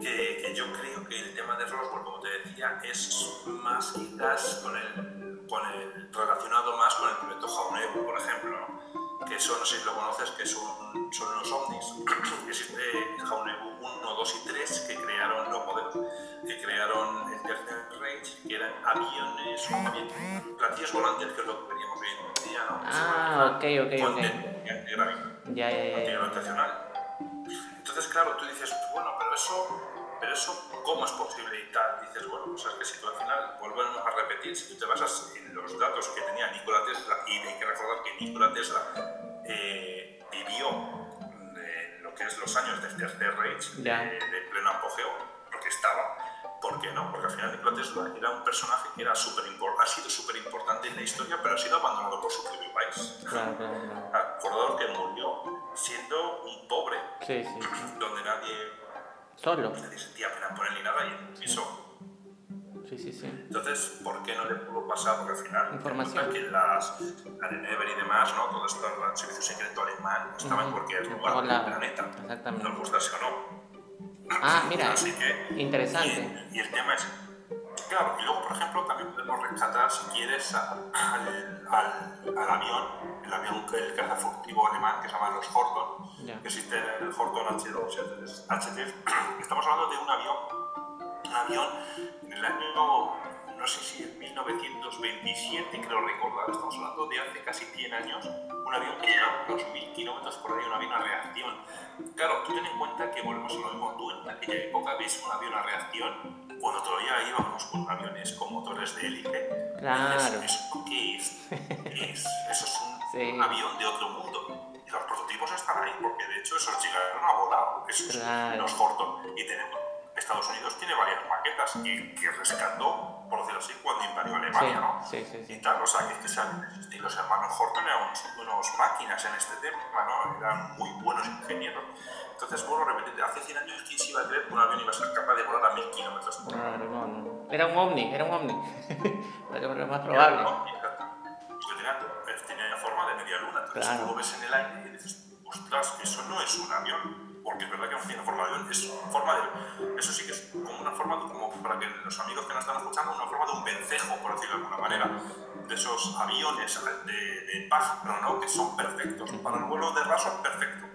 Que, que, yo creo que el tema de Roswell, como te decía, es más quizás con el, con el, relacionado más con el proyecto Jaunebu, por ejemplo, ¿no? que eso no sé si lo conoces, que son, son unos ovnis. Existe Jaunebu 1, 2 y 3 que crearon los modelos, que crearon el Tercer Reich, que eran aviones, platillos volantes, que es lo que veríamos hoy en día, ¿no? Ah, ok, ok, ok. Ya, ya, ya. Entonces, claro, tú dices, bueno, pero eso, pero eso, ¿cómo es posible y tal? Dices, bueno, pues es que si tú al final, volvemos a repetir, si tú te basas en los datos que tenía Nikola Tesla, y hay que recordar que Nikola Tesla eh, vivió en lo que es los años del Tercer Reich, de, de, pleno apogeo, porque estaba, ¿por qué no? Porque al final Nikola Tesla era un personaje que era super ha sido súper importante en la historia, pero ha sido abandonado por su propio país. Claro, claro, claro. Acordado que murió siendo un pobre, sí, sí. donde nadie, Solo. nadie sentía pena por él ni nada y un piso. Sí, sí, sí. Entonces, ¿por qué no le pudo pasar? Porque al final, Información. que las Arenever y demás, ¿no? todo esto, el servicio secreto alemán, estaba en cualquier lugar del planeta, Exactamente. nos gustase o no. Ah, mira, Así que, interesante. Y, y, el tema es, claro, y luego, por ejemplo, también podemos rescatar, si quieres, a, al, al, al, avión, el avión, el caza furtivo alemán que se llama los Horton, Ya. que existe el Horton H2, H3. Estamos hablando de un avión, un avión en el año, no sé si en 1927, creo recordar, estamos hablando de hace casi 100 años, un avión que llegaba a los 1000 kilómetros por hora, un avión a reacción. Claro, tú ten en cuenta que volvemos a lo mismo, tú en aquella época ves un avión a reacción cuando todavía íbamos con aviones con motores de hélice. Claro. Dices, ¿Eso qué es? es? Eso es un, Sí. un avión de otro mundo. Y los prototipos están ahí, porque de hecho esos llegaron a volar. Esos, Claro. los Horton. Y tenemos, Estados Unidos tiene varias maquetas que, que rescató, por decirlo así, cuando invadió Alemania, ¿no? Sí, sí, sí. Y tal, o sea, que es que saben, y los hermanos Horton eran unos, unos máquinas en este tema, ¿no? Eran muy buenos ingenieros. Entonces, vuelvo a repetir, hace 100 años, ¿quién se iba a creer que un avión iba a ser capaz de volar a 1000 kilómetros por hora? No, no. Era un ovni, era un ovni. Era lo más probable. ¿no? Porque tenía, tenía forma de media luna. Entonces Claro. tú lo ves en el aire y dices, ostras, eso no es un avión. Porque es verdad que no tiene forma de es forma de. Eso sí que es como una forma, de, como para que los amigos que nos están escuchando, una forma de un vencejo, por decirlo de alguna manera. De esos aviones de, de pájaro, ¿no? Que son perfectos. Para el vuelo de raso perfecto.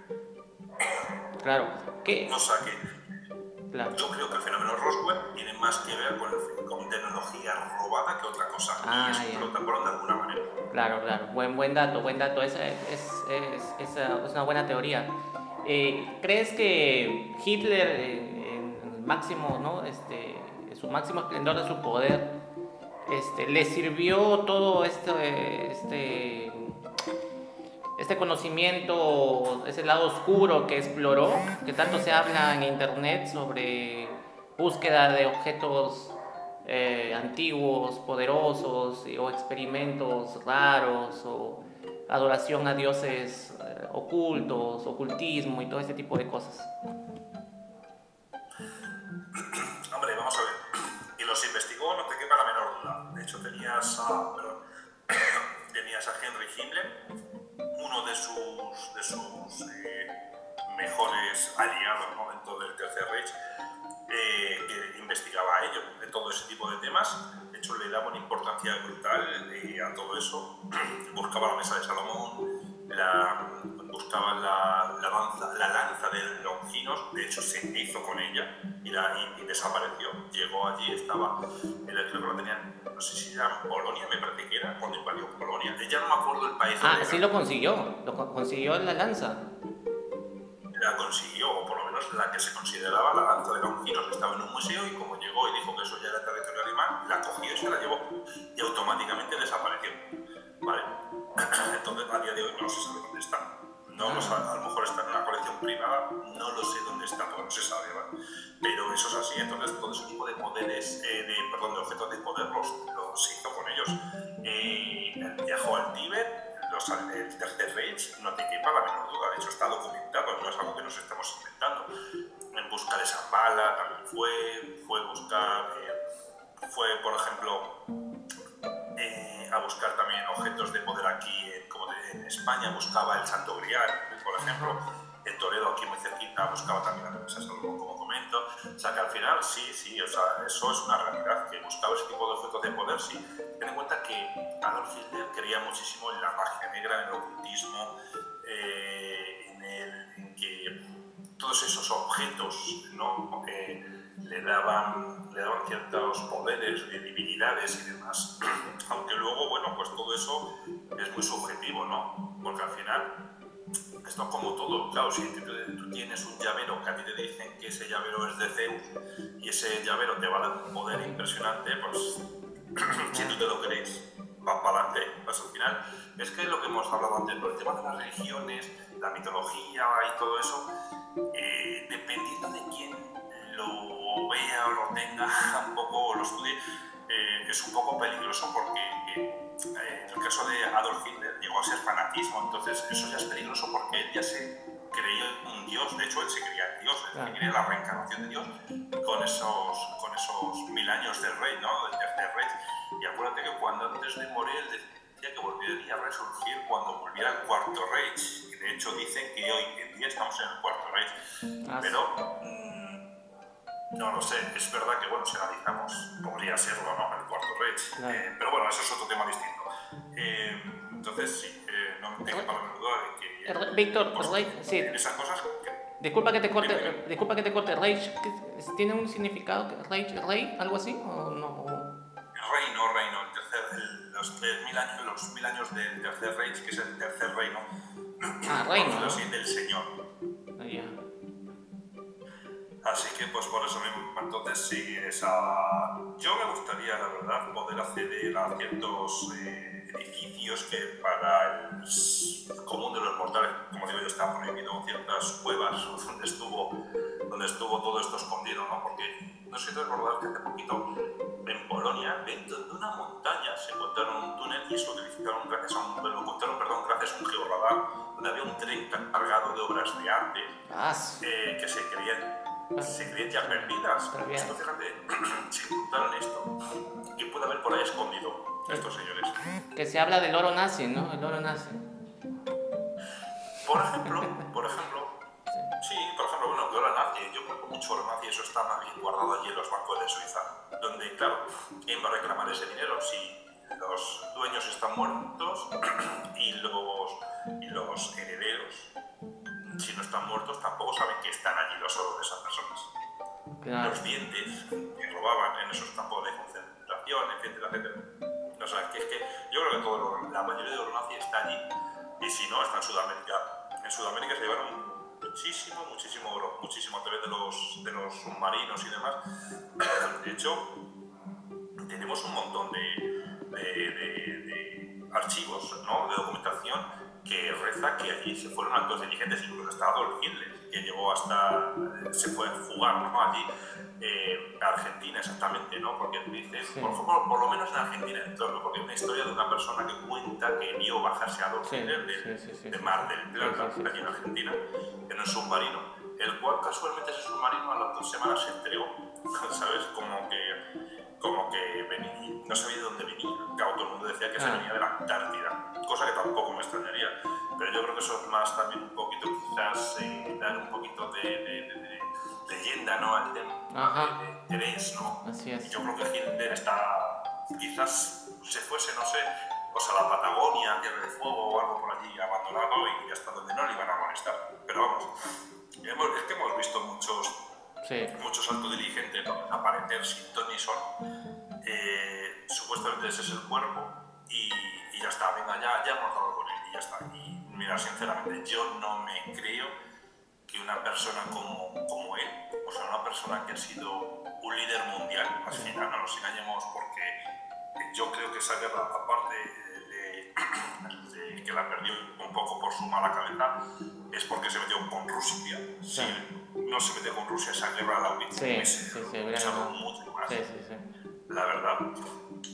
Claro. ¿Qué? O sea que Claro. yo creo que el fenómeno Roswell tiene más que ver con, con tecnología robada que otra cosa. Ah, y explota por de alguna manera. Claro, claro. Buen, buen dato, buen dato. Es, es, es, es una buena teoría. Eh, ¿Crees que Hitler, en, en ¿no? este, su máximo esplendor de su poder, este, le sirvió todo este, este, este conocimiento, ese lado oscuro que exploró, que tanto se habla en internet sobre búsqueda de objetos eh, antiguos, poderosos, o experimentos raros, o adoración a dioses eh, ocultos, ocultismo y todo ese tipo de cosas. Hombre, vamos a ver. Y los investigó, no te quepa la menor duda. De hecho, tenías a, perdón, tenías a Henry Himmler, uno de sus, de sus eh, mejores aliados ¿no? dentro del Tercer Reich, eh, que investigaba ello, de todo ese tipo de temas. De hecho, le daba una importancia brutal eh, a todo eso. Buscaba la mesa de Salomón, la, buscaba la, la, lanza, la lanza de Longinos, de hecho se hizo con ella y, la, y, y desapareció. Llegó allí, estaba, el creo que lo tenían, no sé si era en Polonia, me parece que era, cuando invadió Polonia. Ya no me acuerdo el país. Ah, sí lo consiguió, lo co- consiguió la lanza. la consiguió, o por lo menos la que se consideraba la lanza de Longinos. Estaba en un museo y como llegó y dijo que eso ya era territorio alemán, la cogió y se la llevó. Y automáticamente desapareció. ¿Vale? Entonces, a día de hoy no se sabe dónde está. No lo sabe, a lo mejor está en una colección privada, no lo sé dónde está, porque no se sabe, ¿vale? Pero eso es así, entonces todo ese tipo de poderes, eh, de, perdón, de objetos de poder los, los hizo con ellos. Eh, viajó al Tíbet, los, el Tercer Reich, no te quepa la menor duda, de hecho está documentado, no es algo que nos estamos inventando. En busca de Zambala también fue, fue buscar, eh, fue por ejemplo eh, a buscar también objetos de poder aquí, eh, como de- en España buscaba el Santo Grial, por ejemplo, en Toledo, aquí muy cerquita, buscaba también la mesa Salomón, como comento. O sea que al final sí, sí, o sea, eso es una realidad, que buscaba ese tipo de objetos de poder, sí. Ten en cuenta que Adolf Hitler creía muchísimo en la magia negra, en el ocultismo, eh, en, el, en que todos esos objetos ¿no? que le daban, le daban ciertos poderes de divinidades y demás. Aunque luego, bueno, pues todo eso es muy subjetivo, ¿no? Porque al final, esto es como todo. Claro, si tú, tienes un llavero que a ti te dicen que ese llavero es de Zeus y ese llavero te va a dar un poder impresionante, pues si tú te lo crees, vas para adelante. Pues al final, es que lo que hemos hablado antes, por el tema de las religiones, la mitología y todo eso, eh, dependiendo de quién lo vea o lo tenga un poco o lo estudie, eh, es un poco peligroso porque eh, en el caso de Adolf Hitler llegó a ser fanatismo, entonces eso ya es peligroso porque él ya se creía un dios, de hecho él se creía en Dios, él Claro. creía la reencarnación de Dios con esos, con esos mil años del rey, ¿no? del tercer rey. Y acuérdate que cuando antes de morir él decía que volvería a resurgir cuando volviera el cuarto Reich. Y de hecho dicen que hoy en día estamos en el cuarto Reich. Ah, Pero mm, no lo sé, es verdad que bueno, si analizamos, podría serlo, ¿no? El cuarto Reich. Claro. Eh, pero bueno, eso es otro tema distinto. Eh, entonces sí, eh, no me tengo para duda de que Víctor, pues, Reich, sí. esas cosas que Disculpa que te corte, Dime, disculpa que te corte, Reich, ¿qué- ¿tiene un significado? Reich, rey, algo así o no? reino, reino, el tercer, el- los, mil años, los mil años del tercer Reich, que es el tercer reino, Ah, reino, conocido ¿no? así, del Señor. Así que, pues por eso mismo, entonces sí, esa... yo me gustaría, la verdad, poder acceder a ciertos eh, edificios que para el común de los mortales, como digo yo, está prohibido, ciertas cuevas donde estuvo, donde estuvo todo esto escondido, ¿no? Porque no sé si te recordar que hace poquito en Polonia, dentro de una montaña, se encontraron un túnel y eso utilizaron gracias a un, lo encontraron, perdón, gracias a un georradar, donde había un tren cargado de obras de arte Ah, eh, que se creían, se creían ya perdidas. Esto, fíjate, si encontraron esto, ¿qué puede haber por ahí escondido estos señores? que se habla del oro nazi, ¿no? El oro nazi. Por ejemplo, por ejemplo, sí, por ejemplo, bueno, de oro nazi, yo conozco mucho oro nazi, eso está más bien guardado allí en los bancos de Suiza, donde, claro, ¿quién va a reclamar ese dinero si los dueños están muertos y los, y los herederos, si no están muertos, tampoco saben que están allí los oros de esas personas? Claro. los dientes que robaban en esos campos de concentración, etcétera, etcétera. O sea, que es que yo creo que todo lo- la mayoría de oro nazi está allí y si no, está en Sudamérica. En Sudamérica se llevaron muchísimo, muchísimo oro, muchísimo a través de los, de los submarinos y demás. De hecho, tenemos un montón de, de, de, archivos, ¿no? de documentación que reza que allí se fueron altos dirigentes, incluso hasta Adolf Hitler, que llegó hasta, se fue a fugar ¿no? allí eh, Argentina exactamente, ¿no? Porque dice, por, por, lo menos en Argentina, entonces, porque es una historia de una persona que cuenta que vio bajarse a Adolf Hitler de, Mar del Plata, allí en Argentina, en un submarino, el cual casualmente ese submarino a las dos semanas se entregó, ¿sabes? Como que, como que venía, no sabía de dónde venía. Claro, todo el mundo decía que se ah. venía de la Antártida, cosa que tampoco me extrañaría. Pero yo creo que eso es más también un poquito, quizás, eh, dar un poquito de, de leyenda ¿no? al tema de, de ¿no? Así es. Y yo creo que Hitler está, quizás se fuese, no sé, pues a la Patagonia, Tierra de Fuego o algo por allí abandonado y hasta donde no le iban a molestar. Pero vamos, es que hemos visto muchos, sí. muchos altos dirigentes ¿no? aparecer sin ton ni son. Eh, supuestamente ese es el cuerpo y, y, ya está, venga, ya, ya hemos dado con él y ya está. Y mira, sinceramente, yo no me creo que una persona como, como él, o sea, una persona que ha sido un líder mundial, al final no nos engañemos porque yo creo que esa guerra, aparte de, que la perdió un poco por su mala cabeza, es porque se metió con Rusia. Si no se metió con Rusia, esa guerra la hubiese sí, sí, sí, mucho más. La verdad.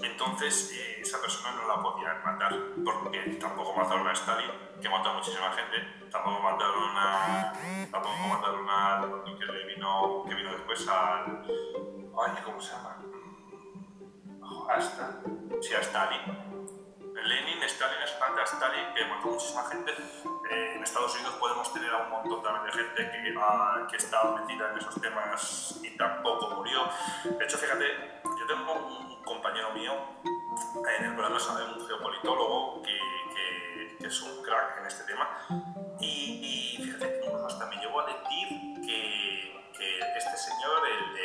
Entonces, eh, esa persona no la podían matar, porque tampoco mataron a Stalin, que mató a muchísima gente, tampoco mataron a. tampoco mataron a. que, le vino, que vino después al. Ay, ¿cómo se llama? Hasta. Sí, a Stalin. Lenin, Stalin, Stalin, Stalin, que mató a muchísima gente. Eh, en Estados Unidos podemos tener a un montón también de gente que, uh, que está metida en esos temas y tampoco murió. De hecho, fíjate, yo tengo un compañero mío en el programa, un geopolitólogo que, que, es un crack en este tema. Y, fíjate, hasta me llegó a decir que, que este señor, el,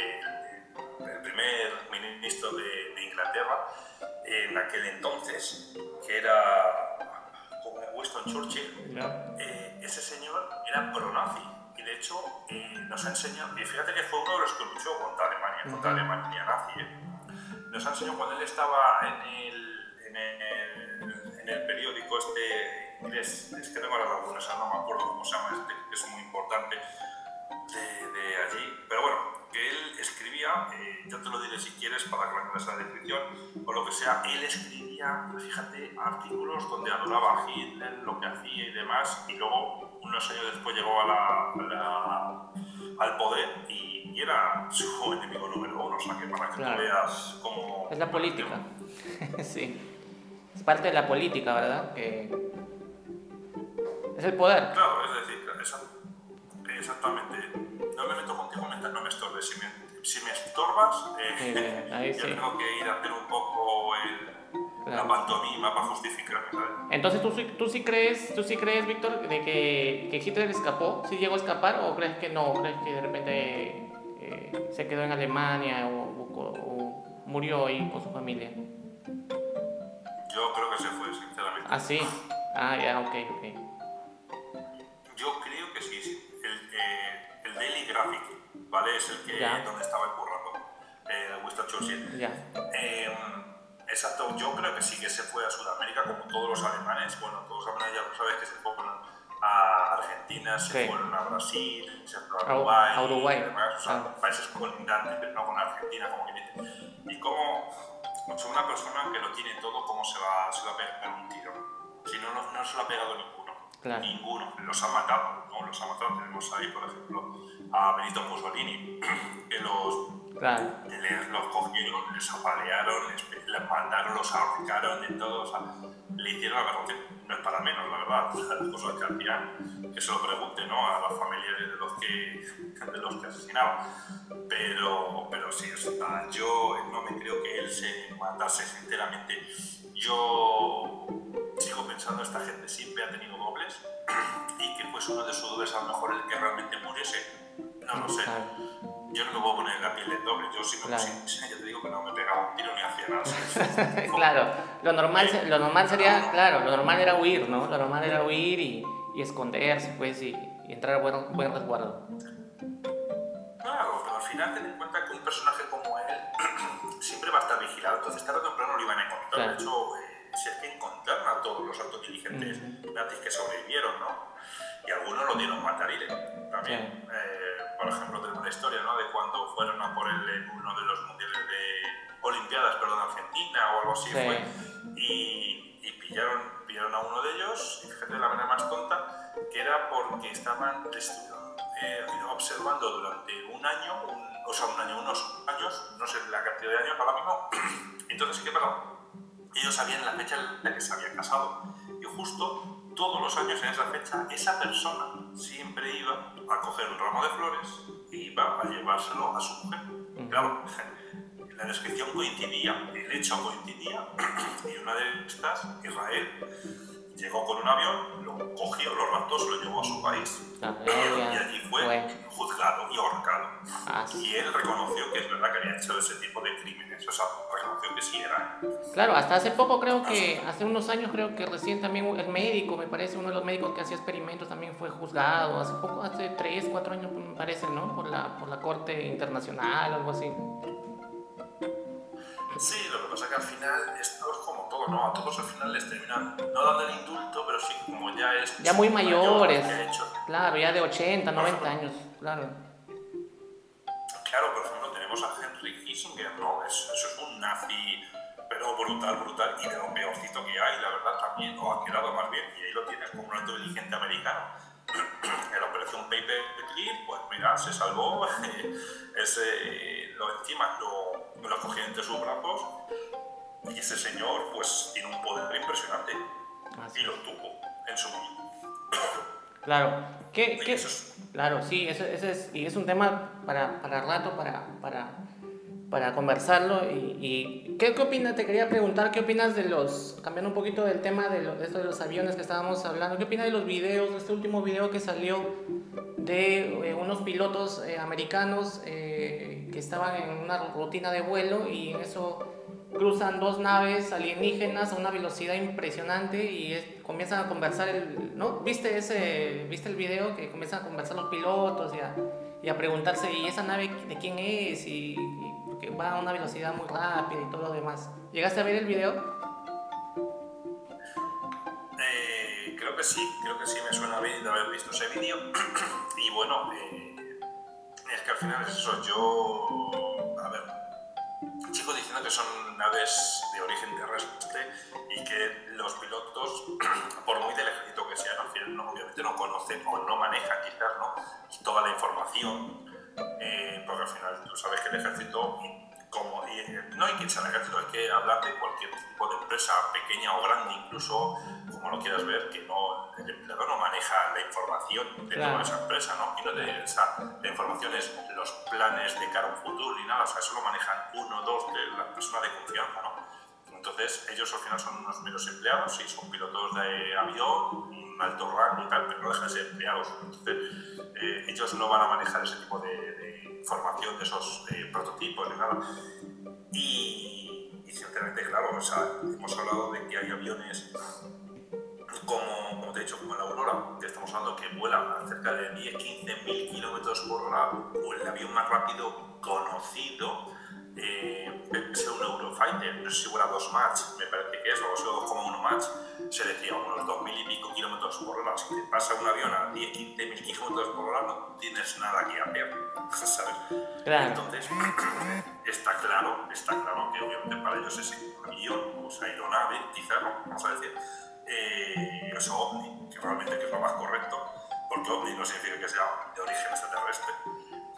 el, primer ministro de, de, Inglaterra, en aquel entonces, que era como Winston Churchill, eh, ese señor era pro-nazi. Y de hecho, eh, nos ha enseñado, y fíjate que fue uno de los que luchó contra Alemania, contra Alemania nazi. ¿eh? nos ha enseñado cuando él estaba en el, en el, en el periódico este inglés, es que tengo las lagunas, no me acuerdo cómo se llama este, que es muy importante, de, de allí, pero bueno, que él escribía, eh, yo te lo diré si quieres para que me la descripción, o lo que sea, él escribía, fíjate, artículos donde adoraba a Hitler, lo que hacía y demás, y luego, unos años después llegó a la, al poder y y era su enemigo número uno, o sea que para que tú veas cómo... Es la política, sí. Es parte de la política, ¿verdad? Que es el poder. Claro, es decir, exactamente. No me meto contigo mientras no me estorbes. Si me, si me estorbas, eh, yo tengo que ir a hacer un poco el la pantomima para justificar. Entonces, ¿tú, ¿tú, sí crees, tú sí crees, Víctor, de que, que Hitler escapó? ¿Sí llegó a escapar o crees que no? ¿Crees que de repente se quedó en Alemania o, murió ahí con su familia? Yo creo que se fue, sinceramente. ¿Ah, sí? Ah, ya, ok, ok. Graphic, ¿vale? Es el que donde estaba currando, eh, Winston Churchill. Ya. Eh, exacto, yo creo que sí que se fue a Sudamérica, como todos los alemanes. Bueno, todos los alemanes ya lo sabes que se fue a Argentina, se fueron a Brasil, se fueron a Uruguay, a Uruguay. Y demás, o sea, ah. países colindantes, no con Argentina, como que. Y como una persona que lo tiene todo, ¿cómo se va, se va a pegar un tiro? Si no, no, no se lo ha pegado ninguno. Claro. Ninguno. Los ha matado, ¿no? Los ha matado. Tenemos ahí, por ejemplo, a Benito Mussolini, que los Claro. Les, los cogieron, les apalearon, les, les mandaron, los ahorcaron, de todo. O sea, le hicieron la verdad no es para menos, la verdad. Las cosas que hacían, que se lo pregunte ¿no? a los familiares de los que, de los que asesinaban. Pero, pero sí, o sea, yo no me creo que él se matase sinceramente. Yo sigo pensando, esta gente siempre ha tenido dobles y que pues uno de sus dobles a lo mejor el que realmente muriese, no lo sé yo no me puedo poner la piel del doble. Yo si me claro. ya te digo que no me pegaba un tiro ni hacía nada. claro, lo normal, lo normal sería, claro, lo normal era huir, ¿no? Lo normal era huir y, y esconderse, pues, y, y entrar a buen, buen resguardo. Claro, pero al final ten en cuenta que un personaje como él siempre va a estar vigilado, entonces tarde o temprano lo iban a encontrar. Claro. De hecho, eh, si es que encontraron a todos los altos dirigentes nazis que sobrevivieron, ¿no? Y algunos lo dieron matarile también. Eh, por ejemplo, tenemos una historia, ¿no? De cuando fueron a por él en uno de los mundiales de Olimpiadas, perdón, Argentina o algo así Sí. fue. Y, y pillaron, pillaron a uno de ellos, y fíjate de la manera más tonta, que era porque estaban estuvieron, eh, observando durante un año, un- o sea, un año, unos años, no sé la cantidad de años ahora mismo. Entonces, ¿qué pasó? Ellos sabían la fecha en la que se había casado. Y justo todos los años en esa fecha, esa persona siempre iba a coger un ramo de flores y iba a llevárselo a su mujer. Claro, la descripción coincidía, el hecho coincidía, y una de estas, Israel, llegó con un avión, lo cogió, lo raptó, se lo llevó a su país y allí fue fue. juzgado y ahorcado. Ah, sí. Y él reconoció que es verdad que había hecho ese tipo de crímenes, o sea, reconoció que sí era. Claro, hasta hace poco creo que, hace unos años creo que recién también el médico, me parece, uno de los médicos que hacía experimentos también fue juzgado, hace poco, hace 3, 4 años me parece, ¿no? Por la, por la Corte Internacional, algo así. Sí, lo que pasa es que al final esto es como todo, ¿no? A todos al final les terminan no dando el indulto, pero sí como ya es... Ya muy mayor mayores. hecho. Claro, ya de 80, 90 años, claro. Claro, por ejemplo, tenemos a Henry Kissinger, ¿no? Es- eso es un nazi, pero brutal, brutal, y de lo peorcito que hay, la verdad, también, o ha quedado más bien, y ahí lo tienes como un alto dirigente americano. En la operación Paperclip, pues mira, se salvó, ese, lo encima lo, lo cogió entre sus brazos, y ese señor, pues, tiene un poder impresionante, Así y lo tuvo en su momento. Claro. ¿Qué, qué- eso es- Claro, sí, ese, ese es, y es un tema para, para rato, para, para, para conversarlo. Y, ¿qué, ¿qué opinas? Te quería preguntar, ¿qué opinas de los, cambiando un poquito del tema de, lo- de esto de los aviones que estábamos hablando, ¿qué opinas de los videos, de este último video que salió de eh, unos pilotos eh, americanos eh, que estaban en una rutina de vuelo y en eso cruzan dos naves alienígenas a una velocidad impresionante y comienzan a conversar el, ¿no? ¿Viste ese viste el video que comienzan a conversar los pilotos y a, y a preguntarse y esa nave de quién es y porque va a una velocidad muy rápida y todo lo demás. ¿Llegaste a ver el video? Eh, creo que sí, creo que sí me suena bien de haber visto ese vídeo. y bueno, eh, es que al final es eso. Yo, a ver, chicos diciendo que son naves de origen terrestre y que los pilotos, por muy del ejército que sean, al final no, obviamente no conocen o no manejan quizás ¿no? toda la información. Eh, porque al final tú sabes que el ejército, como, y, eh, no hay que echar al ejército, hay que hablar de cualquier tipo de empresa, pequeña o grande, incluso como lo quieras ver, que no, el empleado no maneja la información de Claro. toda esa empresa, ¿no? Y no de, o sea, la información es los planes de cara a un futuro y nada, o sea, eso lo manejan uno, dos, tres, las personas de confianza, ¿no? Entonces, ellos al final son unos meros empleados, sí, son pilotos de avión, un alto rango y tal, pero no dejan de ser empleados. Entonces, ellos no van a manejar ese tipo de, de información de esos eh, prototipos ni nada. Y, y ciertamente, claro, o sea, hemos hablado de que hay aviones como, como te he dicho, como la Aurora, que estamos hablando que vuela a cerca de 10, 15 mil kilómetros por hora, o el avión más rápido conocido, eh, un Eurofighter, no sé si vuela 2 Mach, me parece que es, o sea, 2,1 Mach, se decía unos 2.000 y pico kilómetros por hora. Si te pasa un avión a 10, 15 mil kilómetros por hora, no tienes nada que hacer, ¿sabes? Claro. Entonces, está claro, está claro que obviamente para ellos es un avión, o sea, aeronave, quizás, vamos a decir, eh, es ovni, que realmente que es lo más correcto, porque ovni no significa que sea de origen extraterrestre.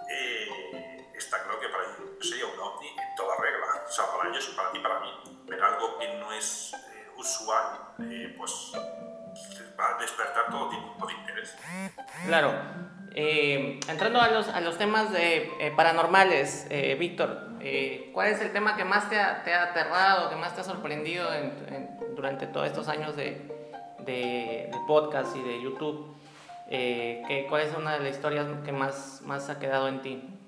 Eh, está claro que para ellos sería un ovni en toda regla, o sea, para ellos para ti para mí. Ver algo que no es eh, usual, eh, pues va a despertar todo tipo de interés. Claro. Eh, entrando a los, a los temas eh, paranormales, eh, Víctor, eh, ¿cuál es el tema que más te ha, te ha aterrado, que más te ha sorprendido en- en- durante todos estos años de, de- de podcast y de YouTube? Eh, ¿qué- ¿Cuál es una de las historias que más, más ha quedado en ti?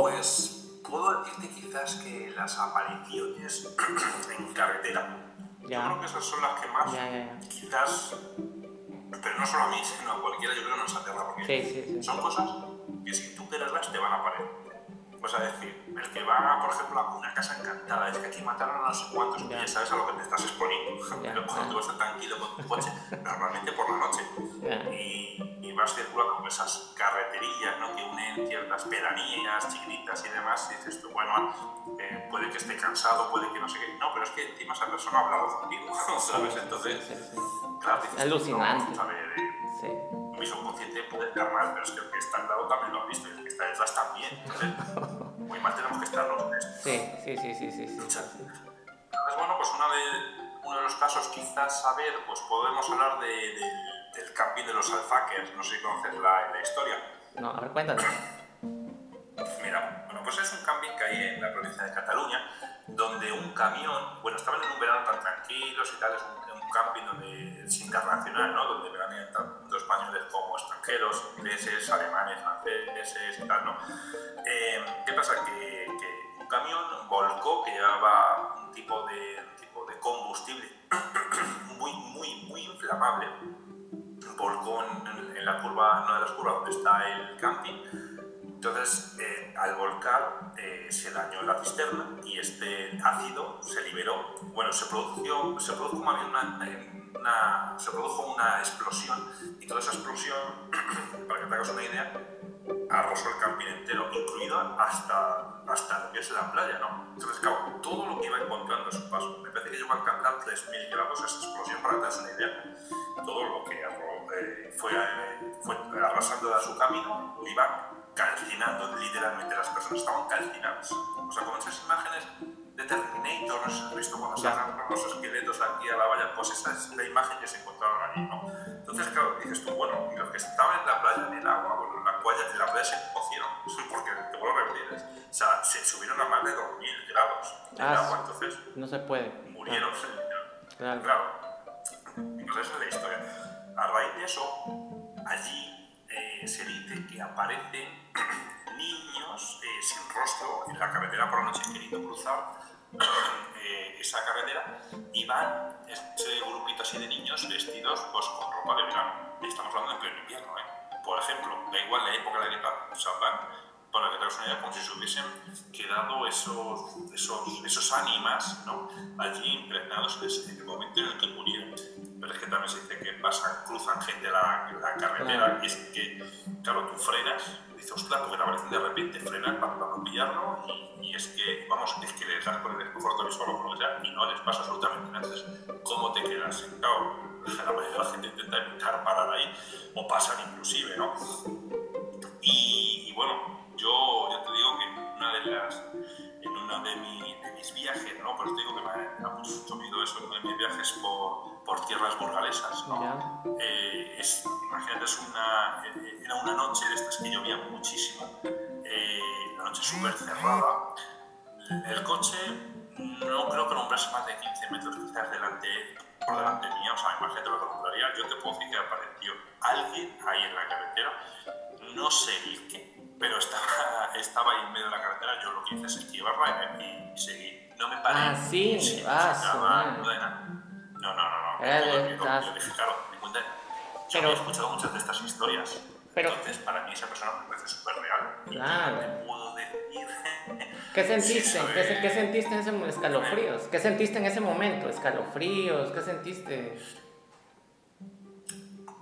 Pues puedo decirte quizás que las apariciones en carretera. Ya. Yo creo que esas son las que más Ya, ya, ya. quizás pero no solo a mí, sino a cualquiera, yo creo que nos aterra, porque Sí, sí, sí. son cosas que si tú te las te van a parecer. Pues a decir, el que va, por ejemplo, a una casa encantada, es que aquí mataron a no sé cuántos, Ya. sabes a lo que te estás exponiendo. Pero cuando tú vas tranquilo con tu coche, normalmente por la noche, y, y vas circulando por esas carreterillas ¿no? que unen ciertas pedanías chiquititas y demás, y dices tú, bueno, eh, puede que esté cansado, puede que no sé qué. No, pero es que encima esa persona ha hablado contigo, ¿sabes? Entonces, claro, dices, Alucinante. no, a ver, eh, sí. mi subconsciente puede estar mal, pero es que el que está al lado también lo ha visto y el que está detrás también. Entonces, muy mal tenemos que estar los tres. Sí, sí, sí, sí, sí, sí, sí, sí. Entonces, bueno, pues una de, uno de los casos quizás a ver, pues podemos hablar de, de- del camping de los alfaquers, no sé si conoces la, la historia. No, a ver, cuéntanos. Mira, bueno, pues es un camping que hay en la provincia de Cataluña, donde un camión, bueno, estaban en un verano tan tranquilos y tal, es un, un camping donde es internacional, ¿no? Donde veranean tanto españoles como extranjeros, ingleses, alemanes, franceses y tal, ¿no? Eh, ¿Qué pasa? Que, que un camión volcó que llevaba un tipo de, un tipo de combustible muy, muy, muy inflamable. Volcó en, en la curva, una de las curvas donde está el camping, entonces, eh, al volcar eh, se dañó la cisterna y este ácido se liberó. Bueno, se produjo, se produjo más bien una, una- se produjo una explosión y toda esa explosión, para que te hagas una idea, arrasó el camping entero, incluido hasta, hasta lo que es la playa, ¿no? Entonces, claro, todo lo que iba encontrando a su paso, me parece que llegó a alcanzar 3.000 grados esa explosión, para que te hagas una idea. Todo lo que arro- eh, fue, eh, fue arrasando a su camino, iba calcinando, literalmente, las personas estaban calcinadas. O sea, como esas imágenes de Terminator, no sé si has visto cuando Ya. sacan los esqueletos aquí a la valla, pues esa es la imagen que se encontraron allí, ¿no? Entonces, claro, dices tú, bueno, y los que estaban en la playa, en el agua, bueno, en la playa, en la playa se cocieron, porque te vuelvo a repetir, o sea, se subieron a más de 2.000 grados en Ah, el agua, entonces No se puede. murieron. Claro. Claro, pues esa es la historia. A raíz de eso, allí eh, se dice que aparecen niños eh, sin rostro en la carretera por la noche queriendo cruzar eh, esa carretera y van ese grupito así de niños vestidos pues, con ropa de verano. Estamos hablando en pleno invierno, ¿eh? Por ejemplo, da igual la época en la o sea, van para que te hagas una idea, como si se hubiesen quedado esos, esos, esos ánimas ¿no? allí impregnados en, ese- momento en el que murieron. Pero es que también se dice que pasan, cruzan gente la, la carretera Claro. y es que, claro, tú frenas, dices, ostras, porque te aparecen de repente, frenas para, no pillarlo y, y es que, vamos, es que les das por el desconforto visual o por lo que sea y no les pasa absolutamente nada. Entonces, ¿cómo te quedas? Claro, la mayoría de la gente intenta evitar parar ahí o pasan inclusive, ¿no? Y, y bueno, yo, yo te digo que en una de las, en uno de, mi- de mis viajes, ¿no? Pues te digo que me ha, mucho miedo eso, uno de mis viajes por, por tierras burgalesas, ¿no? Eh, es, imagínate, es una, eh, era una noche de estas que llovía muchísimo, eh, una noche súper cerrada. El coche no creo que nombrase más de 15 metros quizás delante, por delante mía, o sea, imagínate lo que nombraría. Yo te puedo decir que apareció alguien ahí en la carretera, no sé el qué, pero estaba, estaba ahí en medio de la carretera. Yo lo que hice es esquivarla y, y seguí. No me paré. Ah, sí, sin ah, nada, su madre. no nada. No, no, no, no. Todo miedo. estas- Yo dije, claro, me cuenta. Yo Pero- había escuchado muchas de estas historias. Pero- Entonces, para mí esa persona me parece súper real. Y Claro. no te puedo decir. ¿Qué sentiste? Sí, ¿Qué, qué sentiste en ese mo- escalofríos? ¿Qué sentiste en ese momento? ¿Escalofríos? ¿Qué sentiste?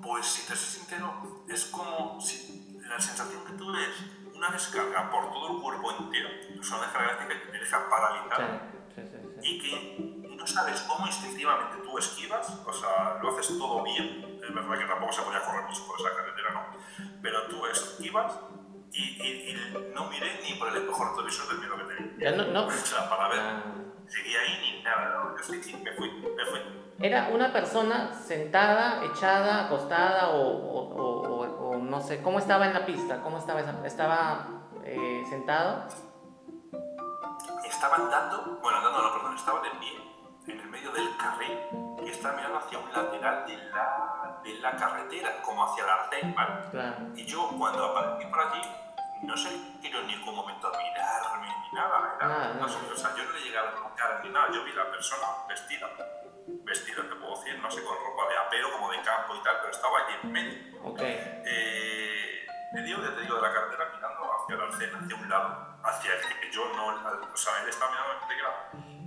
Pues si te soy sincero, es como si la sensación que tú ves una descarga por todo el cuerpo entero, es una descarga que te deja paralizado Sí, sí, sí, y que no sabes cómo instintivamente tú esquivas, o sea, lo haces todo bien, es verdad que tampoco se podía correr mucho por esa carretera, ¿no? Pero tú esquivas y, y- y no miré ni por el espejo retrovisor del miedo que tenía. Ya no, no. O sea, para ver, Ah. seguí ahí ni nada, ¿no? Yo me fui, me fui. ¿Era una persona sentada, echada, acostada o, o- o- o- no sé? ¿Cómo estaba en la pista? ¿Cómo estaba esa- ¿Estaba eh, sentado? Estaba andando, bueno, andando no, perdón, estaba de pie en el medio del carril y estaba mirando hacia un lateral de la, de la carretera, como hacia el arcén, ¿vale? Claro. Y yo cuando aparecí por allí, no sé quiero en ningún momento a mirarme ni nada, era- Nada, no o sea, yo no le llegué a tocar ni nada, yo vi la persona vestida, vestido, te puedo decir, no sé, con ropa de apero, como de campo y tal, pero estaba allí en medio. Okay. Eh, me dio, ya te digo, de la carretera mirando hacia la arcena, hacia un lado, hacia el que yo no, o sea, él estaba mirando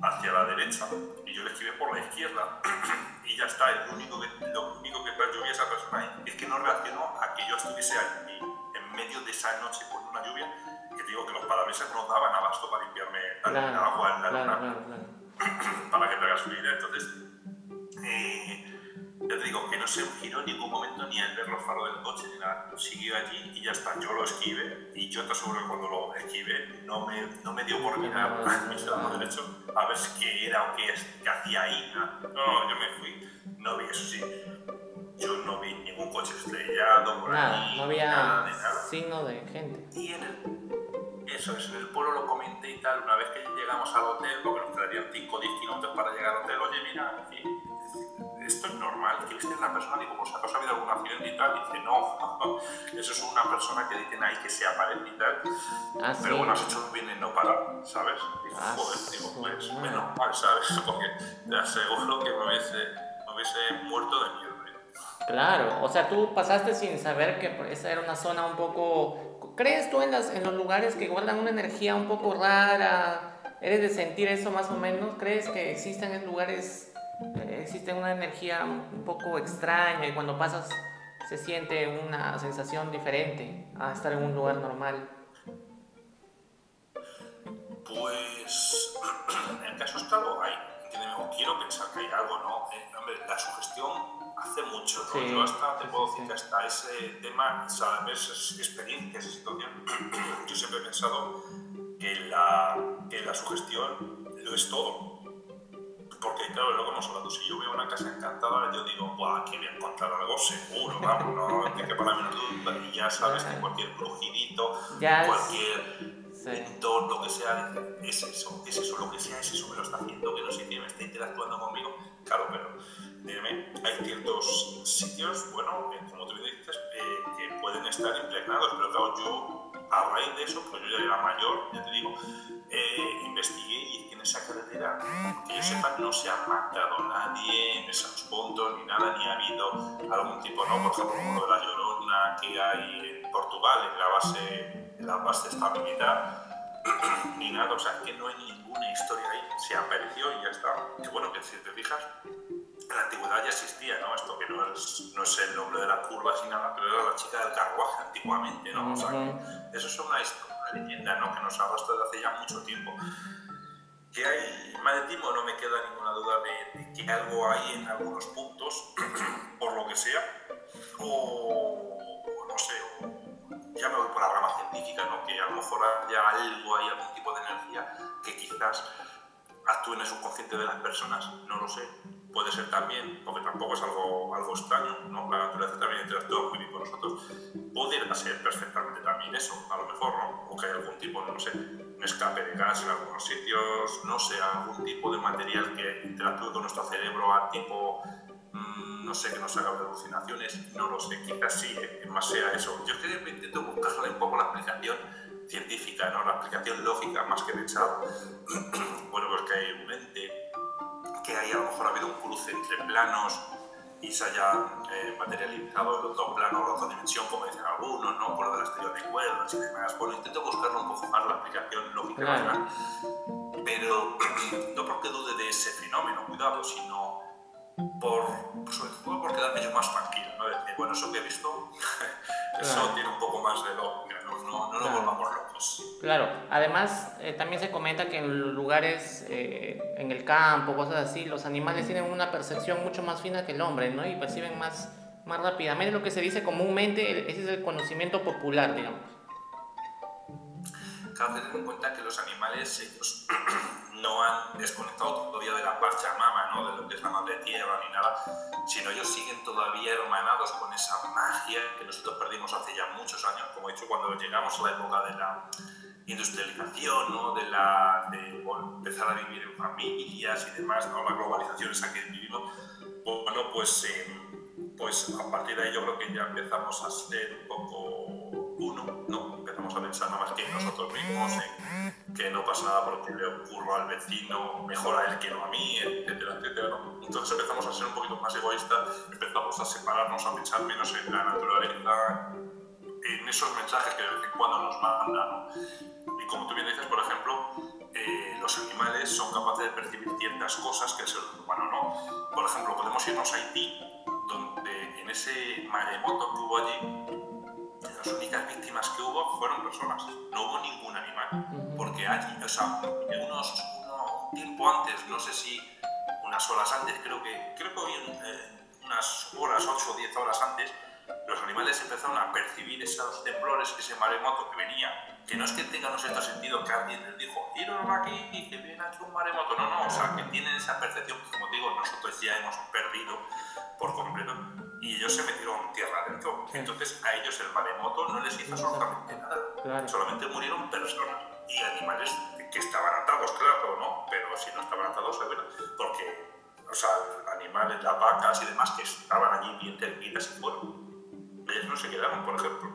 hacia la derecha y yo le escribí por la izquierda y ya está, el único que, lo único que percibí a esa persona es que no reaccionó a que yo estuviese allí en medio de esa noche con una lluvia que digo que los parabrisas no daban abasto para limpiarme Claro, el agua en la claro, luna claro, claro. para que te hagas una idea. Entonces, eh, ya te digo que no se giró en ningún momento ni al ver los faros del coche ni nada. Siguió allí y ya está. Yo lo esquivé y yo te aseguro que cuando lo esquivé no me, no me dio por mirar a mi lado derecho a ver qué era o qué, qué hacía ahí. nada. No, yo me fui. No vi eso sí. Yo no vi ningún coche estrellado por Nada, ahí. no había nada de nada. signo de gente. Y en el, eso es, en el pueblo lo comenté y tal, una vez que llegamos al hotel, porque nos traerían 5 o 10 kilómetros para llegar al hotel, oye, mira, y esto es normal, que a la persona, digo, pues acaso ha habido algún accidente y tal, dice, no, eso es una persona que dicen ahí que se aparece y tal, Ah, sí. pero bueno, has hecho bien en no parar, ¿sabes? Digo, Ah, joder, digo, pues, menos mal, ¿sabes? Porque te aseguro que me hubiese, me hubiese muerto de miedo. Claro, o sea, tú pasaste sin saber que por- esa era una zona un poco... ¿Crees tú en, las, en los lugares que guardan una energía un poco rara? ¿Eres de sentir eso más o menos? ¿Crees que existen en lugares, existe una energía un poco extraña y cuando pasas se siente una sensación diferente a estar en un lugar normal? Pues en casos claro hay, entiéndeme, o quiero pensar que hay algo, ¿no? Eh, hombre, la sugestión hace mucho, ¿no? Sí, Yo hasta te puedo decir que hasta ese tema, experiencia, esa situación, yo siempre he pensado que la, que la sugestión lo es todo. Porque claro, es lo que hemos hablado, si yo veo una casa encantada, yo digo, ¡buah, que voy a encontrar algo seguro! Vamos, no, que, para mí no duda, y ya sabes que cualquier crujidito, Ya es- cualquier Sí. pintor, lo que sea, es eso, es eso, lo que sea, es eso, me lo está haciendo, que no sé qué, me está interactuando conmigo. Claro, pero dígame, hay ciertos sitios, bueno, eh, como tú dices, eh, que pueden estar impregnados, pero claro, yo a raíz de eso, pues yo ya era mayor, ya te digo, eh, investigué y en esa carretera, que yo sepa, no se ha matado nadie en esos puntos ni nada, ni ha habido algún tipo, ¿no? Por ejemplo, como de la Llorona que hay en Portugal, en la base, en la base esta militar, ni nada, o sea, que no hay ninguna historia ahí, se apareció y ya está. Que bueno, que si te fijas, en la antigüedad ya existía, ¿no? Esto que no es, no es el nombre de la curva ni nada, pero era la chica del carruaje antiguamente, ¿no? O sea, que eso es una, historia, una leyenda, ¿no? Que nos arrastra desde hace ya mucho tiempo. Que hay magnetismo, no me queda ninguna duda de, de que algo hay en algunos puntos, por lo que sea, o, o no sé, o ya me voy por la rama científica, ¿no? que a lo mejor haya algo, hay algún tipo de energía que quizás actúe en el subconsciente de las personas, no lo sé. Puede ser también, porque tampoco es algo, algo extraño, ¿no? la naturaleza también interactúa muy bien con nosotros. Pudiera ser perfectamente también eso, a lo mejor, ¿no? o que hay algún tipo, no sé, un escape de gas en algunos sitios, no sé, algún tipo de material que interactúe con nuestro cerebro a tipo mm, no sé, que nos haga alucinaciones, no lo sé, quizás sí, eh, más sea eso. Yo es que intento buscarle un poco la explicación científica, ¿no? la explicación lógica más que pensar, bueno, pues que hay un ente, que hay a lo mejor ha habido un cruce entre planos y se haya eh, materializado los dos planos, la otra dimensión, como dicen algunos, ¿no? por lo de las teorías de cuerdas y demás. Bueno, intento buscarle un poco más la explicación lógica, Claro. ¿verdad? pero no porque dude de ese fenómeno, cuidado, sino por, sobre todo por quedarme yo más tranquilo, ¿no? Decir, bueno, eso que he visto, eso Claro. tiene un poco más de lógica, no, no, no nos Claro. volvamos locos. Claro, además eh, también se comenta que en lugares, eh, en el campo, cosas así, los animales tienen una percepción mucho más fina que el hombre, ¿no? Y perciben más, más rápidamente lo que se dice comúnmente, ese es el conocimiento popular, digamos. Claro, tener en cuenta que los animales ellos no han desconectado todavía de la Pachamama, ¿no? de lo que es la madre tierra ni nada, sino ellos siguen todavía hermanados con esa magia que nosotros perdimos hace ya muchos años, como he dicho, cuando llegamos a la época de la industrialización, ¿no? de, la, de bueno, empezar a vivir en familias y demás, ¿no? la globalización esa que vivimos, bueno, pues, eh, pues a partir de ahí yo creo que ya empezamos a ser un poco empezamos a pensar nada más que en nosotros mismos, en que no pasa nada porque le ocurra al vecino, mejor a él que no a mí, etcétera, etcétera. ¿no? Entonces empezamos a ser un poquito más egoístas, empezamos a separarnos, a pensar menos en la naturaleza, en esos mensajes que de vez en cuando nos mandan. ¿no? Y como tú bien dices, por ejemplo, eh, los animales son capaces de percibir ciertas cosas que el ser humano no. Por ejemplo, podemos irnos a Haití, donde en ese maremoto que hubo allí, las únicas víctimas que hubo fueron personas, no hubo ningún animal, porque allí, o sea, unos, uno, un tiempo antes, no sé si unas horas antes, creo que, creo que eh, unas horas, 8 o 10 horas antes, los animales empezaron a percibir esos temblores, ese maremoto que venía, que no es que tengan un cierto sentido que alguien les dijo, iros aquí y que viene aquí un maremoto, no, no, o sea, que tienen esa percepción que, como digo, nosotros ya hemos perdido por completo y ellos se metieron tierra adentro. Entonces a ellos el maremoto no les hizo absolutamente nada, solamente murieron personas y animales que estaban atados, claro, ¿no? Pero si no estaban atados, porque, o sea, animales, las vacas y demás que estaban allí bien cerquitas y fueron ellos no se quedaron, por ejemplo.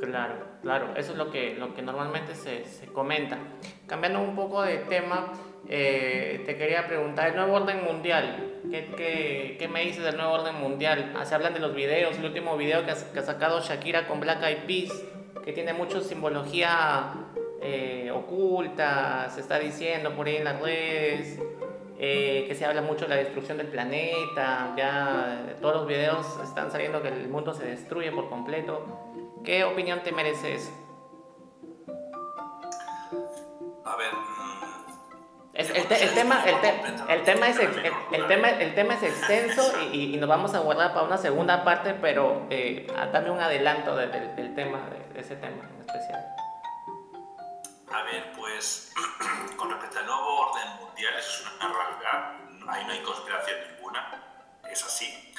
Claro, claro, eso es lo que, lo que normalmente se, se comenta. Cambiando un poco de tema, eh, te quería preguntar, el nuevo orden mundial, ¿qué, qué, qué me dices del nuevo orden mundial? Ah, se hablan de los videos, el último video que ha, que ha sacado Shakira con Black Eyed Peas, que tiene mucha simbología eh, oculta, se está diciendo por ahí en las redes. Eh, que se habla mucho de la destrucción del planeta, ya todos los videos están saliendo que el mundo se destruye por completo. ¿Qué opinión te merece eso? A ver, el, tema, el, tema es, el, tema, el tema es extenso y, nos vamos a guardar para una segunda parte, pero eh, dame un adelanto del tema, de, ese tema en especial. A ver, pues con respecto al nuevo orden mundial, eso es una realidad, ahí no hay conspiración ninguna, es así.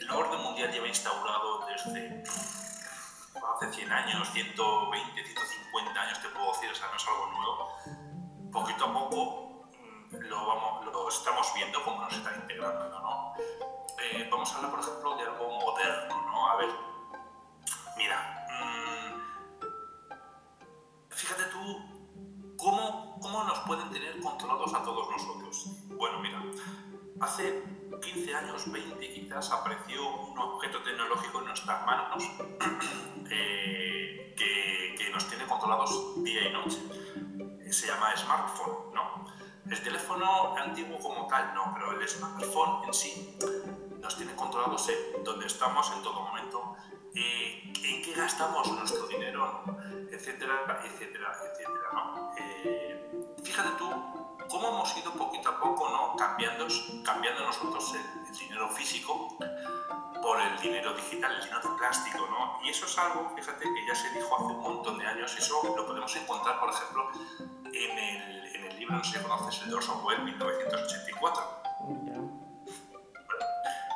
El nuevo orden mundial lleva instaurado desde hace 100 años, 120, 150 años, te puedo decir, o sea, no es algo nuevo. Poquito a poco mm, lo, vamos, lo estamos viendo cómo nos está integrando, ¿no? Eh, vamos a hablar, por ejemplo, de algo moderno, ¿no? A ver, mira, fíjate tú cómo, cómo nos pueden tener controlados a todos nosotros. Bueno, mira, hace 15 años, 20 quizás, apareció un objeto tecnológico en nuestras manos eh, que, que, nos tiene controlados día y noche. Se llama smartphone, ¿no? El teléfono antiguo como tal, no, pero el smartphone en sí nos tiene controlados en dónde estamos en todo momento, eh, en qué gastamos nuestro dinero, etcétera, etcétera, etcétera. ¿no? Eh, fíjate tú cómo hemos ido poquito a poco ¿no? cambiando, cambiando nosotros el, dinero físico por el dinero digital, el dinero de plástico, ¿no? Y eso es algo, fíjate, que ya se dijo hace un montón de años, eso lo podemos encontrar, por ejemplo, en el, en el libro, no sé si conoces, el de Orson Welles, 1984.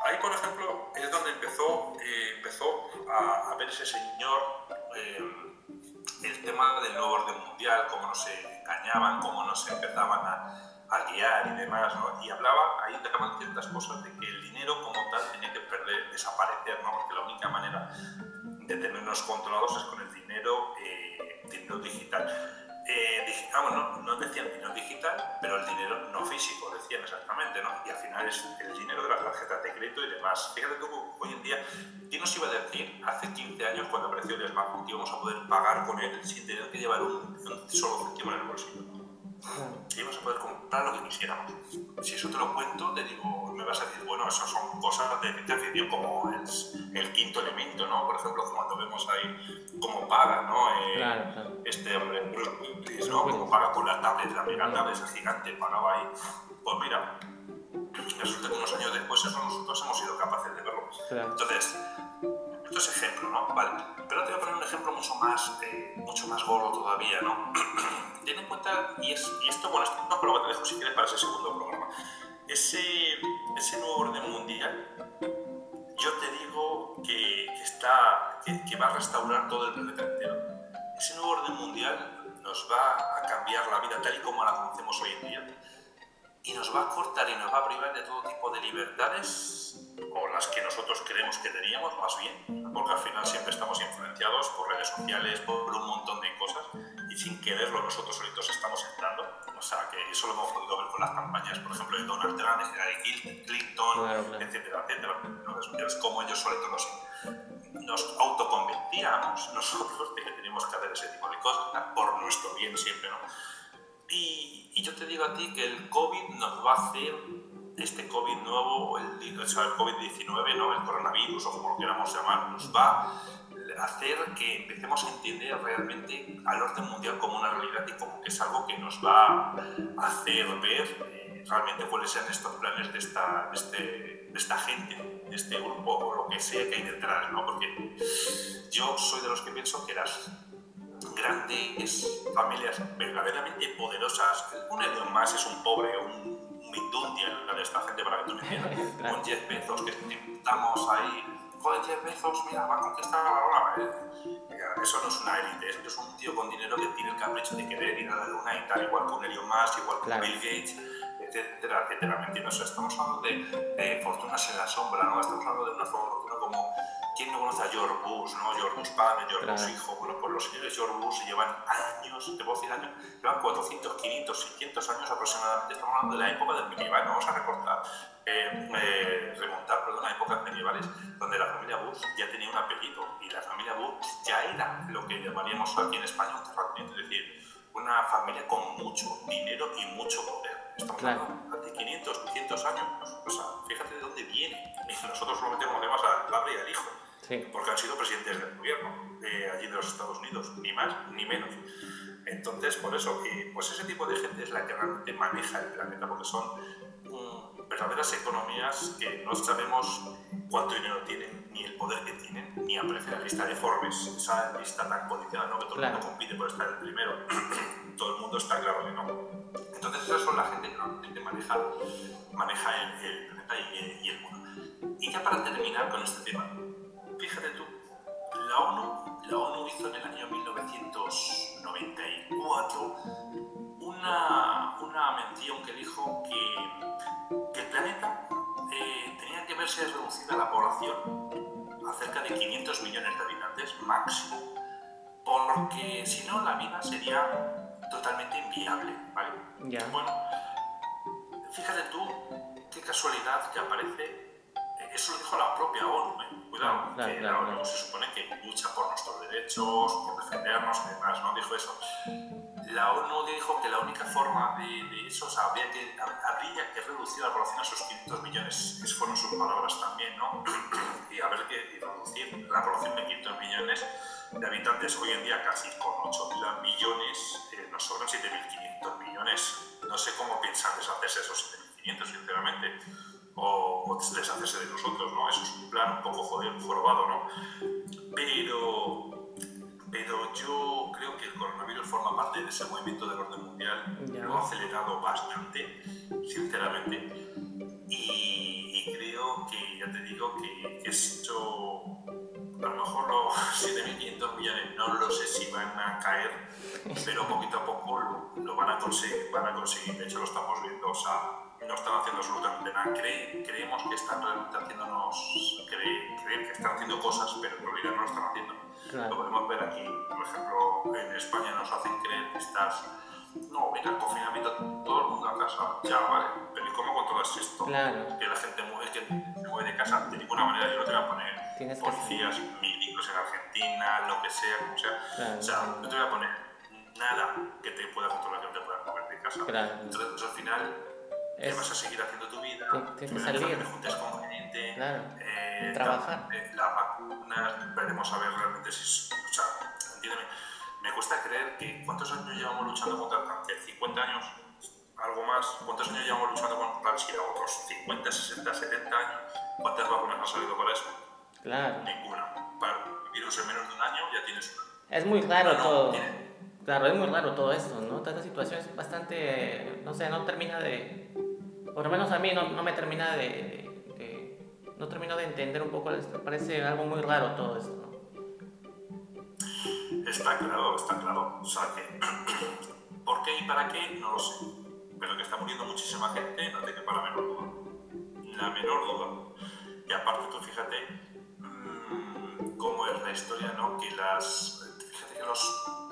Ahí, por ejemplo, es donde empezó, eh, empezó a, a, ver ese señor eh, el tema del nuevo orden mundial, cómo nos engañaban, cómo nos empezaban a, guiar y demás, ¿no? Y hablaba, ahí dejaban ciertas cosas de que el dinero como tal tenía que perder, desaparecer, ¿no? Porque la única manera de tenernos controlados es con el dinero, eh, dinero digital. Eh, ah, bueno, no decían dinero digital, pero el dinero no físico, decían exactamente, ¿no? Y al final es el dinero de las tarjetas de crédito y demás. Fíjate tú, hoy en día, ¿quién nos iba a decir hace 15 años cuando apareció el smartphone que íbamos a poder pagar con él sin tener que llevar un, solo céntimo en el bolsillo? Y íbamos a poder comprar lo que quisiéramos. Si eso te lo cuento, te digo, me vas a decir, bueno, eso son cosas de ciencia ficción como el, el, quinto elemento, ¿no? Por ejemplo, cuando vemos ahí cómo paga, ¿no? Eh, claro, claro. Este hombre, Bruce Willis, ¿no? Cómo paga con la tablet, la mega tablet, ese gigante, pagaba ahí. Pues mira, resulta que unos años después eso nosotros hemos sido capaces de verlo. Claro. Entonces, esto es ejemplo, ¿no? Vale. Pero te voy a poner un ejemplo mucho más, eh, mucho más gordo todavía, ¿no? Ten en cuenta, y, es, y esto, bueno, esto es lo que te dejo si quieres para ese segundo programa. Ese, ese nuevo orden mundial, yo te digo que, que está, que, que, va a restaurar todo el planeta entero. Ese nuevo orden mundial nos va a cambiar la vida tal y como la conocemos hoy en día y nos va a cortar y nos va a privar de todo tipo de libertades o las que nosotros creemos que teníamos, más bien, porque al final siempre estamos influenciados por redes sociales, por un montón de cosas, y sin quererlo nosotros solitos estamos entrando. O sea, que eso lo hemos podido ver con las campañas, por ejemplo, de Donald Trump, de Hillary Clinton, etcétera, etcétera. Es como ellos solitos nos, nos autoconvencíamos nosotros de que teníamos que hacer ese tipo de cosas, por nuestro bien siempre, ¿no? Y, y yo te digo a ti que el COVID nos va a hacer este COVID nuevo, el, o sea, el COVID-19, ¿no? el coronavirus o como lo queramos llamar, nos va a hacer que empecemos a entender realmente al orden mundial como una realidad y como que es algo que nos va a hacer ver eh, realmente cuáles sean estos planes de esta, de, este, de esta gente, de este grupo o lo que sea que hay detrás, ¿no? porque yo soy de los que pienso que las grandes familias verdaderamente poderosas, un Elon más es un pobre, un Mindundia, la de esta gente para que tú me entiendas, con 10 pesos que estamos ahí, joder, 10 pesos, mira, va a conquistar la luna. Eso no es una élite, eso es un tío con dinero que tiene el capricho de querer ir a la luna y tal, igual que un Elon Musk, igual que Bill Gates, etcétera, etcétera, ¿me entiendes? estamos hablando de, de, fortunas en la sombra, ¿no? Estamos hablando de una fortuna como ¿Quién no conoce a George Bush, no? George Bush padre, George Bush hijo. Bueno, pues los señores George Bush llevan años, te puedo decir años, llevan 400, 500, 600 años aproximadamente. Estamos hablando de la época del medieval, no vamos a recortar, eh, eh, remontar, perdón, a épocas medievales, donde la familia Bush ya tenía un apellido y la familia Bush ya era lo que llamaríamos aquí en España un terrateniente, es decir, una familia con mucho dinero y mucho poder. Estamos de 500, 600 años. O sea, fíjate de dónde viene. Nosotros solamente conocemos al padre y al hijo porque han sido presidentes del gobierno de allí de los Estados Unidos, ni más ni menos. Entonces, por eso, pues ese tipo de gente es la que realmente maneja el planeta, porque son verdaderas economías que no sabemos cuánto dinero tienen, ni el poder que tienen, ni aparece la lista de Forbes, esa lista tan codiciada, ¿no? que todo el mundo compite por estar el primero. todo el mundo está claro que no. Entonces, esas son la gente que realmente maneja, maneja el, planeta y, y el mundo. Y ya para terminar con este tema, fíjate tú, la ONU, la ONU hizo en el año 1994 una, una mención que dijo que, que el planeta eh, tenía que verse reducida la población a cerca de 500 millones de habitantes máximo, porque si no la vida sería totalmente inviable, ¿vale? Bueno, fíjate tú qué casualidad que aparece eso lo dijo la propia ONU, ¿eh? cuidado, que la ONU se supone que lucha por nuestros derechos, por defendernos y demás, ¿no? Dijo eso. La ONU dijo que la única forma de, eso, o sea, habría que, habría que reducir la población a esos 500 millones, que fueron sus palabras también, ¿no? y haber que reducir la población de 500 millones de habitantes hoy en día casi con 8.000 millones, eh, nos sobran 7.500 millones. No sé cómo piensan deshacerse esos 7.500, sinceramente o, deshacerse de nosotros, ¿no? Eso es un plan un poco jodido, jorobado, ¿no? Pero, pero yo creo que el coronavirus forma parte de ese movimiento del orden mundial, lo ha acelerado bastante, sinceramente, y, creo que, ya te digo, que, que esto, a lo mejor los 7.500 millones no lo sé si van a caer, pero poquito a poco lo, lo van, a conseguir, van a conseguir, de hecho lo estamos viendo, o sea, no están haciendo absolutamente nada. creemos que están realmente haciéndonos creer, que están haciendo cosas, pero en realidad no lo están haciendo. Lo podemos ver aquí, por ejemplo, en España nos hacen creer que estás. No, mira, el confinamiento, todo el mundo a casa, ya vale, pero ¿y cómo controlas esto? Claro. Que la gente mueve, que se mueve de casa, de ninguna manera yo no te voy a poner policías, médicos en Argentina, lo que sea, como sea. O sea, no te voy a poner nada que te pueda controlar, que no te pueda mover de casa. Entonces, al final, es, vas a seguir haciendo tu vida, tienes que salir, te juntes con gente, claro. eh, trabajar. Eh, las vacunas, veremos a ver realmente si. O sea, entiéndeme, me cuesta creer que cuántos años llevamos luchando contra el cáncer, 50 años, algo más, cuántos años llevamos luchando contra el SIDA, otros 50, 60, 70 años, ¿cuántas vacunas han salido para eso? Claro. Ninguna. Para un virus en menos de un año ya tienes una. Es muy claro todo. Claro, es muy raro todo esto, ¿no? Toda esta situación es bastante, no sé, no termina de, por lo menos a mí no, me termina de, no termino de entender un poco esto, parece algo muy raro todo esto, ¿no? Está claro, está claro, o sea que, ¿por qué y para qué? No lo sé, pero que está muriendo muchísima gente, no te quepa la menor duda, la menor duda. Y aparte tú fíjate mmm, cómo es la historia, ¿no? Que las, fíjate que los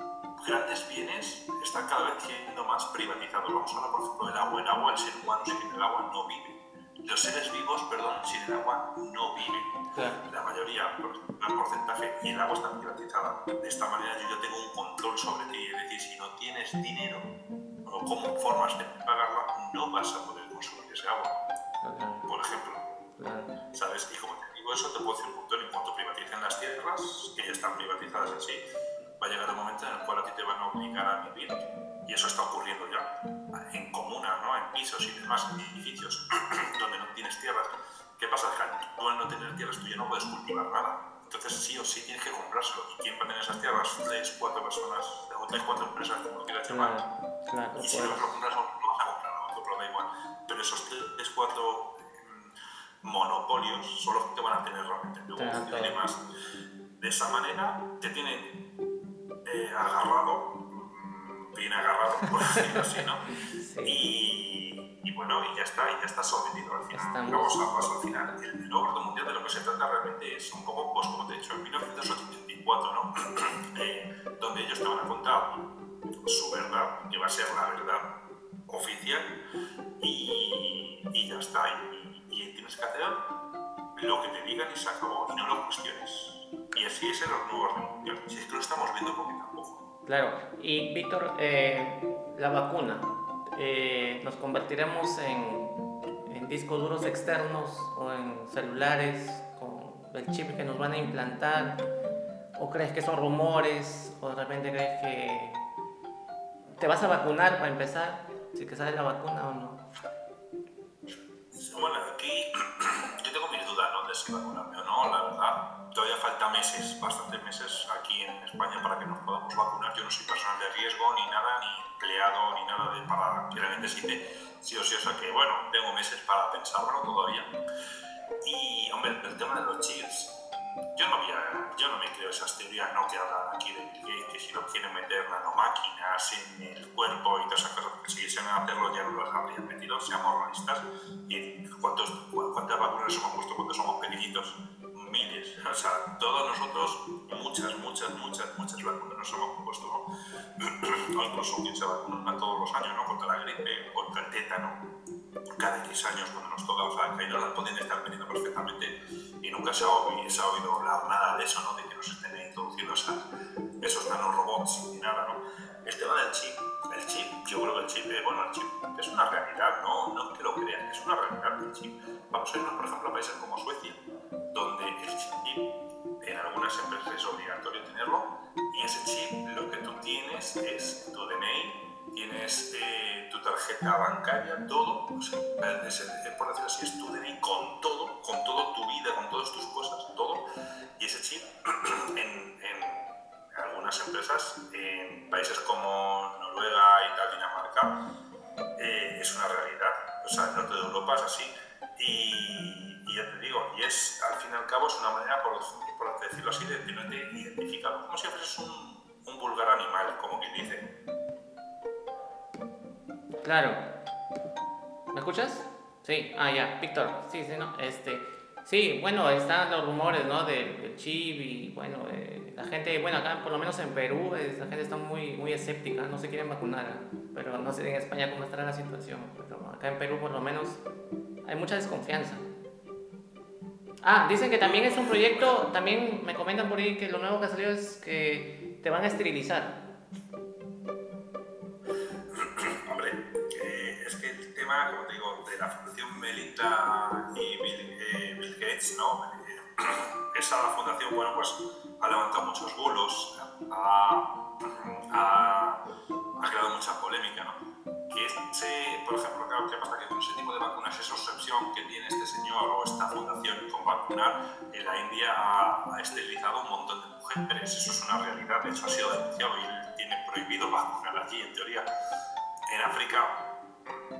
grandes bienes están cada vez siendo más privatizados. Vamos a hablar, por ejemplo, del agua. El agua, el ser humano sin el agua no vive. Los seres vivos, perdón, sin el agua no viven. Claro. La mayoría, por un gran porcentaje, y el agua está privatizada. De esta manera yo ya tengo un control sobre ti. Es decir, si no tienes dinero o cómo formas de pagarla, no vas a poder consumir ese agua. Claro, Por ejemplo, claro. ¿sabes? Y como te digo eso, te puedo decir un montón. En cuanto privaticen las tierras, que ya están privatizadas en sí, va a llegar un momento en el cual a ti te van a obligar a vivir. Y eso está ocurriendo ya. En comunas, ¿no? En pisos y demás, en edificios donde no tienes tierras. ¿Qué pasa? Que tú al no tener tierras, tú ya no puedes cultivar nada. Entonces sí o sí tienes que comprárselo. ¿Y quién va a tener esas tierras? Tres, cuatro personas, o tres, cuatro empresas, como quieras llamar. Claro, claro, Y si no pues, lo compras lo vas a comprar a otro, pero da igual. Pero esos tres, cuatro mm, monopolios son los que te van a tener realmente. Luego todo. más. De esa manera te tienen eh, agarrado, bien agarrado, por decirlo así, ¿no? sí. Y, y bueno, y ya está, y ya está sometido al final. Vamos a paso al final. El, nuevo mundial de lo que se trata realmente es un poco, pues como te he dicho, en 1984, ¿no? Eh, donde ellos te van a contar su verdad, que va a ser la verdad oficial, y, y ya está. Y, y tienes que hacer lo que te digan y se acabó, y no lo cuestiones. Y así es el nuevo orden mundial. Si es que lo estamos viendo poquito a poco. Claro, y Víctor, eh, la vacuna, eh, ¿nos convertiremos en, en discos duros externos o en celulares con el chip que nos van a implantar? ¿O crees que son rumores? ¿O de repente crees que te vas a vacunar para empezar? Si que sale la vacuna o no. Bueno, aquí si vacunarme o no, la verdad. Todavía falta meses, bastantes meses aquí en España para que nos podamos vacunar. Yo no soy personal de riesgo ni nada, ni empleado, ni nada de para que la sí o sí. O sea que, bueno, tengo meses para pensármelo todavía. Y, hombre, el tema de los chips, yo no, había, yo no me creo esas teorías ¿no? que hablan aquí de Bill Gates, que si nos quieren meter nanomáquinas en el cuerpo y todas esas cosas, porque si quisiesen hacerlo ya no las habrían metido, seamos realistas. ¿Y cuántos, cu- cuántas vacunas hemos puesto cuando somos pequeñitos? Miles. O sea, todos nosotros, muchas, muchas, muchas, muchas vacunas nos hemos puesto, ¿no? o incluso quien se vacuna todos los años, ¿no? Contra la gripe, contra el tétano cada X años cuando nos toca, o sea, que no las pueden estar metiendo perfectamente y nunca se ha, oído, se ha oído hablar nada de eso, ¿no? De que nos estén introduciendo esas, esos nanorobots ni nada, ¿no? El tema del chip, el chip, yo creo que el chip, eh, bueno, el chip es una realidad, no, no que lo crean, es una realidad el chip. Vamos a irnos, por ejemplo, a países como Suecia, donde el chip en algunas empresas es obligatorio tenerlo y ese chip lo que tú tienes es tu DNI, tienes eh, tu tarjeta bancaria, todo, o sea, es, es, por decirlo así, es tu DNI con todo, con toda tu vida, con todas tus cosas, todo. Y ese chip en, en algunas empresas, en países como Noruega, Italia, Dinamarca, eh, es una realidad. O sea, el norte de Europa es así. Y, y ya te digo, y es, al fin y al cabo, es una manera, por, por decirlo así, de tenerte identificado, como si fueras un, un vulgar animal, como quien dice. Claro. ¿Me escuchas? Sí, ah, ya, Víctor. Sí, sí, no, este. Sí, bueno, están los rumores, ¿no? Del, del chip y, bueno, eh, la gente, bueno, acá por lo menos en Perú, la gente está muy, muy escéptica, no se quieren vacunar, pero no sé en España cómo estará la situación, pero acá en Perú por lo menos hay mucha desconfianza. Ah, dicen que también es un proyecto, también me comentan por ahí que lo nuevo que ha salido es que te van a esterilizar. Tema, como te digo, de la Fundación Melinda y Bill, eh, Bill Gates, ¿no? Eh, esa fundación, bueno, pues ha levantado muchos bulos, ha, ha, ha creado mucha polémica, ¿no? Que ese, por ejemplo, claro, ¿qué pasa? Que con ese tipo de vacunas, esa obsesión que tiene este señor o esta fundación con vacunar, en la India ha, ha esterilizado un montón de mujeres, eso es una realidad, de hecho ha sido denunciado y tiene prohibido vacunar allí, en teoría. En África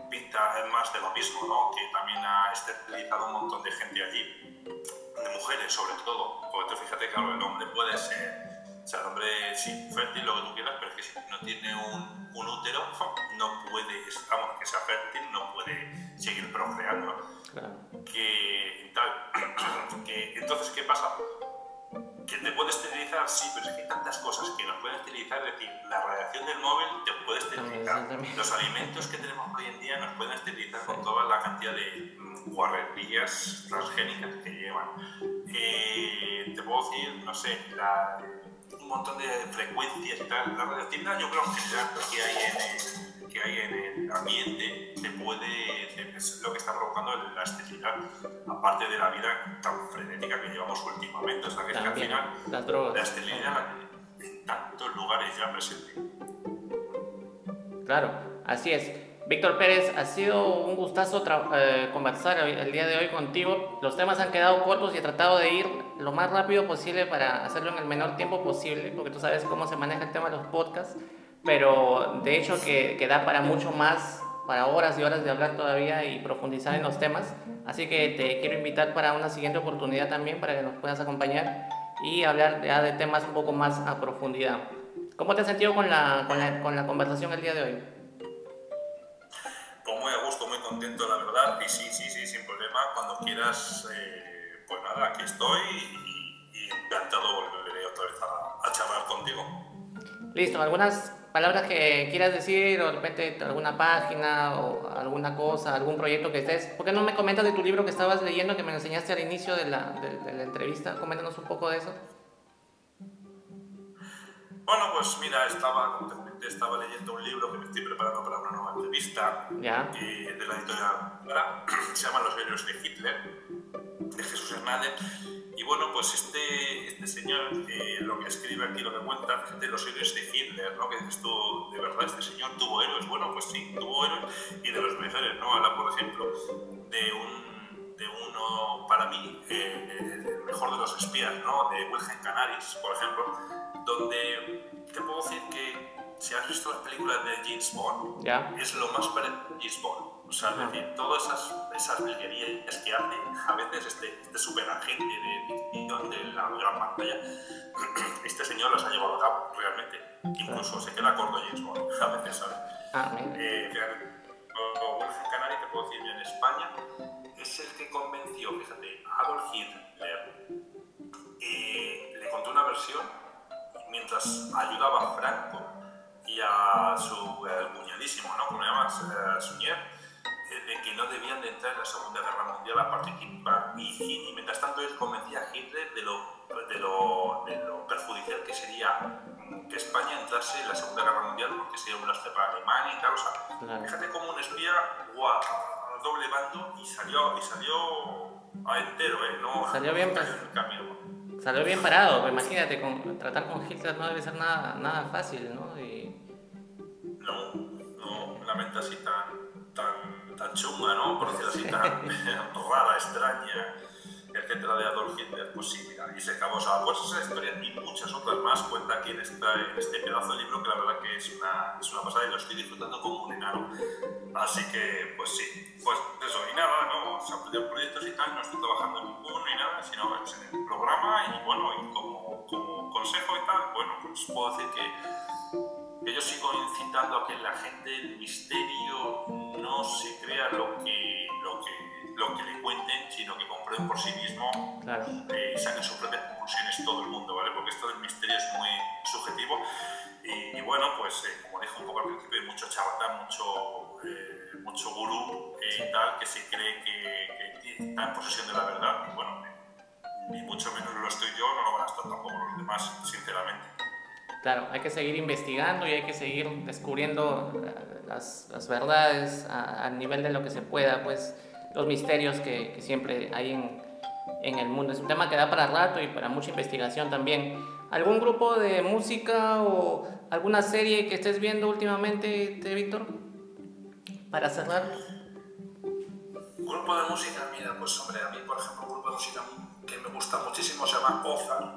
pinta es más de lo mismo, ¿no? Que también ha esterilizado un montón de gente allí, de mujeres sobre todo, porque tú fíjate, claro, el hombre puede ser O sea, el hombre, sí, fértil, lo que tú quieras, pero es que si no tiene un, un útero, no puede, vamos, que sea fértil, no puede seguir procreando. Claro. Que tal. Que, entonces, ¿qué pasa? Que te puede esterilizar, sí, pero es que hay tantas cosas que nos pueden esterilizar. Es decir, la radiación del móvil te puede esterilizar. Los alimentos que tenemos hoy en día nos pueden esterilizar con toda la cantidad de mm, guarrerías transgénicas que llevan. Eh, te puedo decir, no sé, la, un montón de frecuencias y tal. La radioactividad yo creo que, hay en el, que hay en el ambiente se puede, es lo que está provocando la esterilidad, aparte de la vida tan frenética que llevamos últimamente. O sea, que, es que al final la esterilidad en tantos lugares ya presente. Claro, así es. Víctor Pérez, ha sido un gustazo eh, conversar el día de hoy contigo. Los temas han quedado cortos y he tratado de ir lo más rápido posible para hacerlo en el menor tiempo posible, porque tú sabes cómo se maneja el tema de los podcasts, pero de hecho que, que da para mucho más, para horas y horas de hablar todavía y profundizar en los temas. Así que te quiero invitar para una siguiente oportunidad también para que nos puedas acompañar y hablar ya de temas un poco más a profundidad. ¿Cómo te has sentido con la, con la, con la conversación el día de hoy? Muy a gusto, muy contento, la verdad. Y sí, sí, sí, sin problema. Cuando quieras, eh, pues nada, aquí estoy y, encantado volveré otra vez a, a, charlar contigo. Listo, ¿algunas palabras que quieras decir o de repente alguna página o alguna cosa, algún proyecto que estés? ¿Por qué no me comentas de tu libro que estabas leyendo que me enseñaste al inicio de la, de la entrevista? Coméntanos un poco de eso. Bueno, pues mira, estaba, estaba leyendo un libro que me estoy preparando para una nueva entrevista eh, de la editorial se llama Los héroes de Hitler, de Jesús Hernández. Y bueno, pues este, este señor, eh, lo que escribe aquí, lo que cuenta, de los héroes de Hitler, ¿no? Que dices tú, de verdad, este señor tuvo héroes. Bueno, pues sí, tuvo héroes y de los mejores, ¿no? Habla, por ejemplo, de un, de uno, para mí, eh, el mejor de los espías, ¿no? De Wilhelm Canaris, por ejemplo, donde te puedo decir que si has visto las películas de James Bond, es lo más parecido a James Bond. O sea, es decir, todas esas, esas que hace a veces este, este super agente de ficción de la gran pantalla, este señor las ha llevado a cabo realmente. Incluso se queda corto James Bond, a veces, ¿sabes? Ah, eh, Wolfgang Canari, te puedo decir, en España, es el que convenció, fíjate, a Adolf Hitler. Eh, le contó una versión mientras ayudaba a Franco y a su cuñadísimo, ¿no? Como llamas, eh, Suñer, eh, de que no debían de entrar en la Segunda Guerra Mundial a participar. Y, y mientras tanto él convencía a Hitler de lo, de lo, de lo perjudicial que sería mm, que España entrase en la Segunda Guerra Mundial porque sería un lastre para Alemania y tal. O sea, fíjate como un espía guau, doble bando y salió, y salió a entero, ¿eh? No, salió bien, en el camino. Salió bien parado, pues imagínate, con, tratar con Hitler no debe ser nada, nada fácil, ¿no? Y... No, no, una mente así tan, tan, tan chunga, ¿no? Por decirlo así, tan rara, extraña etcétera, de Adolf Hitler, pues sí, mira, y se acabó. O sea, pues esa historia y muchas otras más cuenta aquí en, esta, en este pedazo de libro que la verdad que es una, es una pasada y lo estoy disfrutando como un enano. Así que, pues sí, pues eso, y nada, no, o sea, proyectos y tal, no estoy trabajando en ninguno ni nada, sino pues, en el programa y bueno, y como, como consejo y tal, bueno, pues puedo decir que yo sigo incitando a que la gente del misterio no se crea lo que, lo que lo que le cuenten, sino que comprueben por sí mismo claro. Eh, y saquen sus propias conclusiones todo el mundo, ¿vale? Porque esto del misterio es muy subjetivo. Y, bueno, pues eh, como dije un poco al principio, hay mucho charlatán, mucho, eh, mucho gurú y tal, que se cree que, que, está en posesión de la verdad. Y bueno, ni mucho menos lo estoy yo, no lo van a estar tampoco los demás, sinceramente. Claro, hay que seguir investigando y hay que seguir descubriendo las, las verdades al nivel de lo que se pueda, pues los misterios que, que siempre hay en, en, el mundo. Es un tema que da para rato y para mucha investigación también. ¿Algún grupo de música o alguna serie que estés viendo últimamente, Víctor? Para cerrar. Grupo de música, mira, pues hombre, a mí por ejemplo grupo de música que me gusta muchísimo se llama Ozar.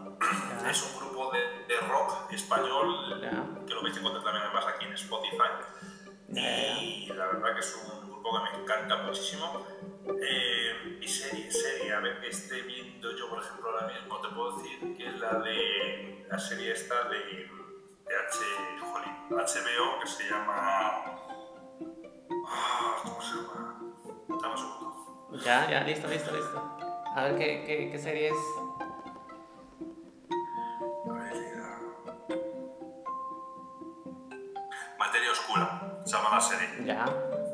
Es un grupo de, de rock español que lo veis encontrar también además aquí en Spotify. Y la verdad que es un grupo que me encanta muchísimo Eh, y serie, serie, a ver que esté viendo yo, por ejemplo, ahora mismo, te puedo decir que es la de la serie esta de, de H, jolín, HBO que se llama. Ah, ¿Cómo se llama? Dame un segundo. Ya, ya, listo, listo, listo. A ver qué, qué, qué serie es. Materia Oscura, se llama la serie. Ya,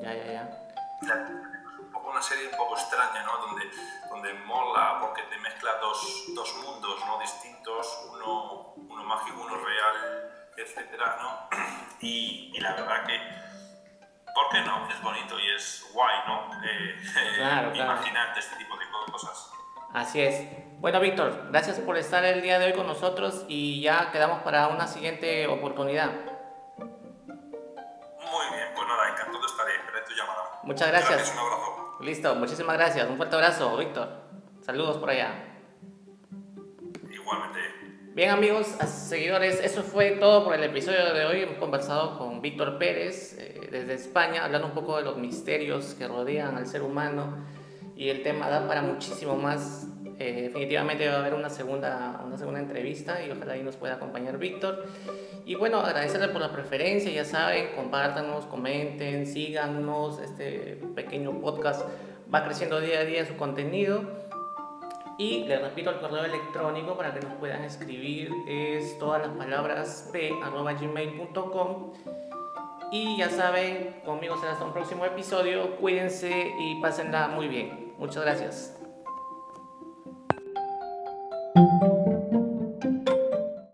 ya, ya, ya. un poco una serie un poco extraña, ¿no? Donde, donde mola porque te mezcla dos, dos mundos, ¿no? Distintos, uno, uno mágico, uno real, etcétera, ¿no? Y, y la verdad que, ¿por qué no? Es bonito y es guay, ¿no? Eh, Claro, claro. Imaginarte este tipo de cosas. Así es. Bueno, Víctor, gracias por estar el día de hoy con nosotros y ya quedamos para una siguiente oportunidad. Muy bien, pues nada, encantado estaré, esperé tu llamada. Muchas gracias. un abrazo. Listo, muchísimas gracias. Un fuerte abrazo, Víctor. Saludos por allá. Igualmente. Bien amigos, seguidores, eso fue todo por el episodio de hoy. Hemos conversado con Víctor Pérez eh, desde España, hablando un poco de los misterios que rodean al ser humano y el tema da para muchísimo más. Eh, definitivamente va a haber una segunda, una segunda entrevista y ojalá ahí nos pueda acompañar Víctor. Y bueno, agradecerle por la preferencia, ya saben, compártanos, comenten, síganos. Este pequeño podcast va creciendo día a día su contenido. Y les repito el correo electrónico para que nos puedan escribir, es todas las palabras p gmail.com. Y ya saben, conmigo será hasta un próximo episodio. Cuídense y pásenla muy bien. Muchas gracias.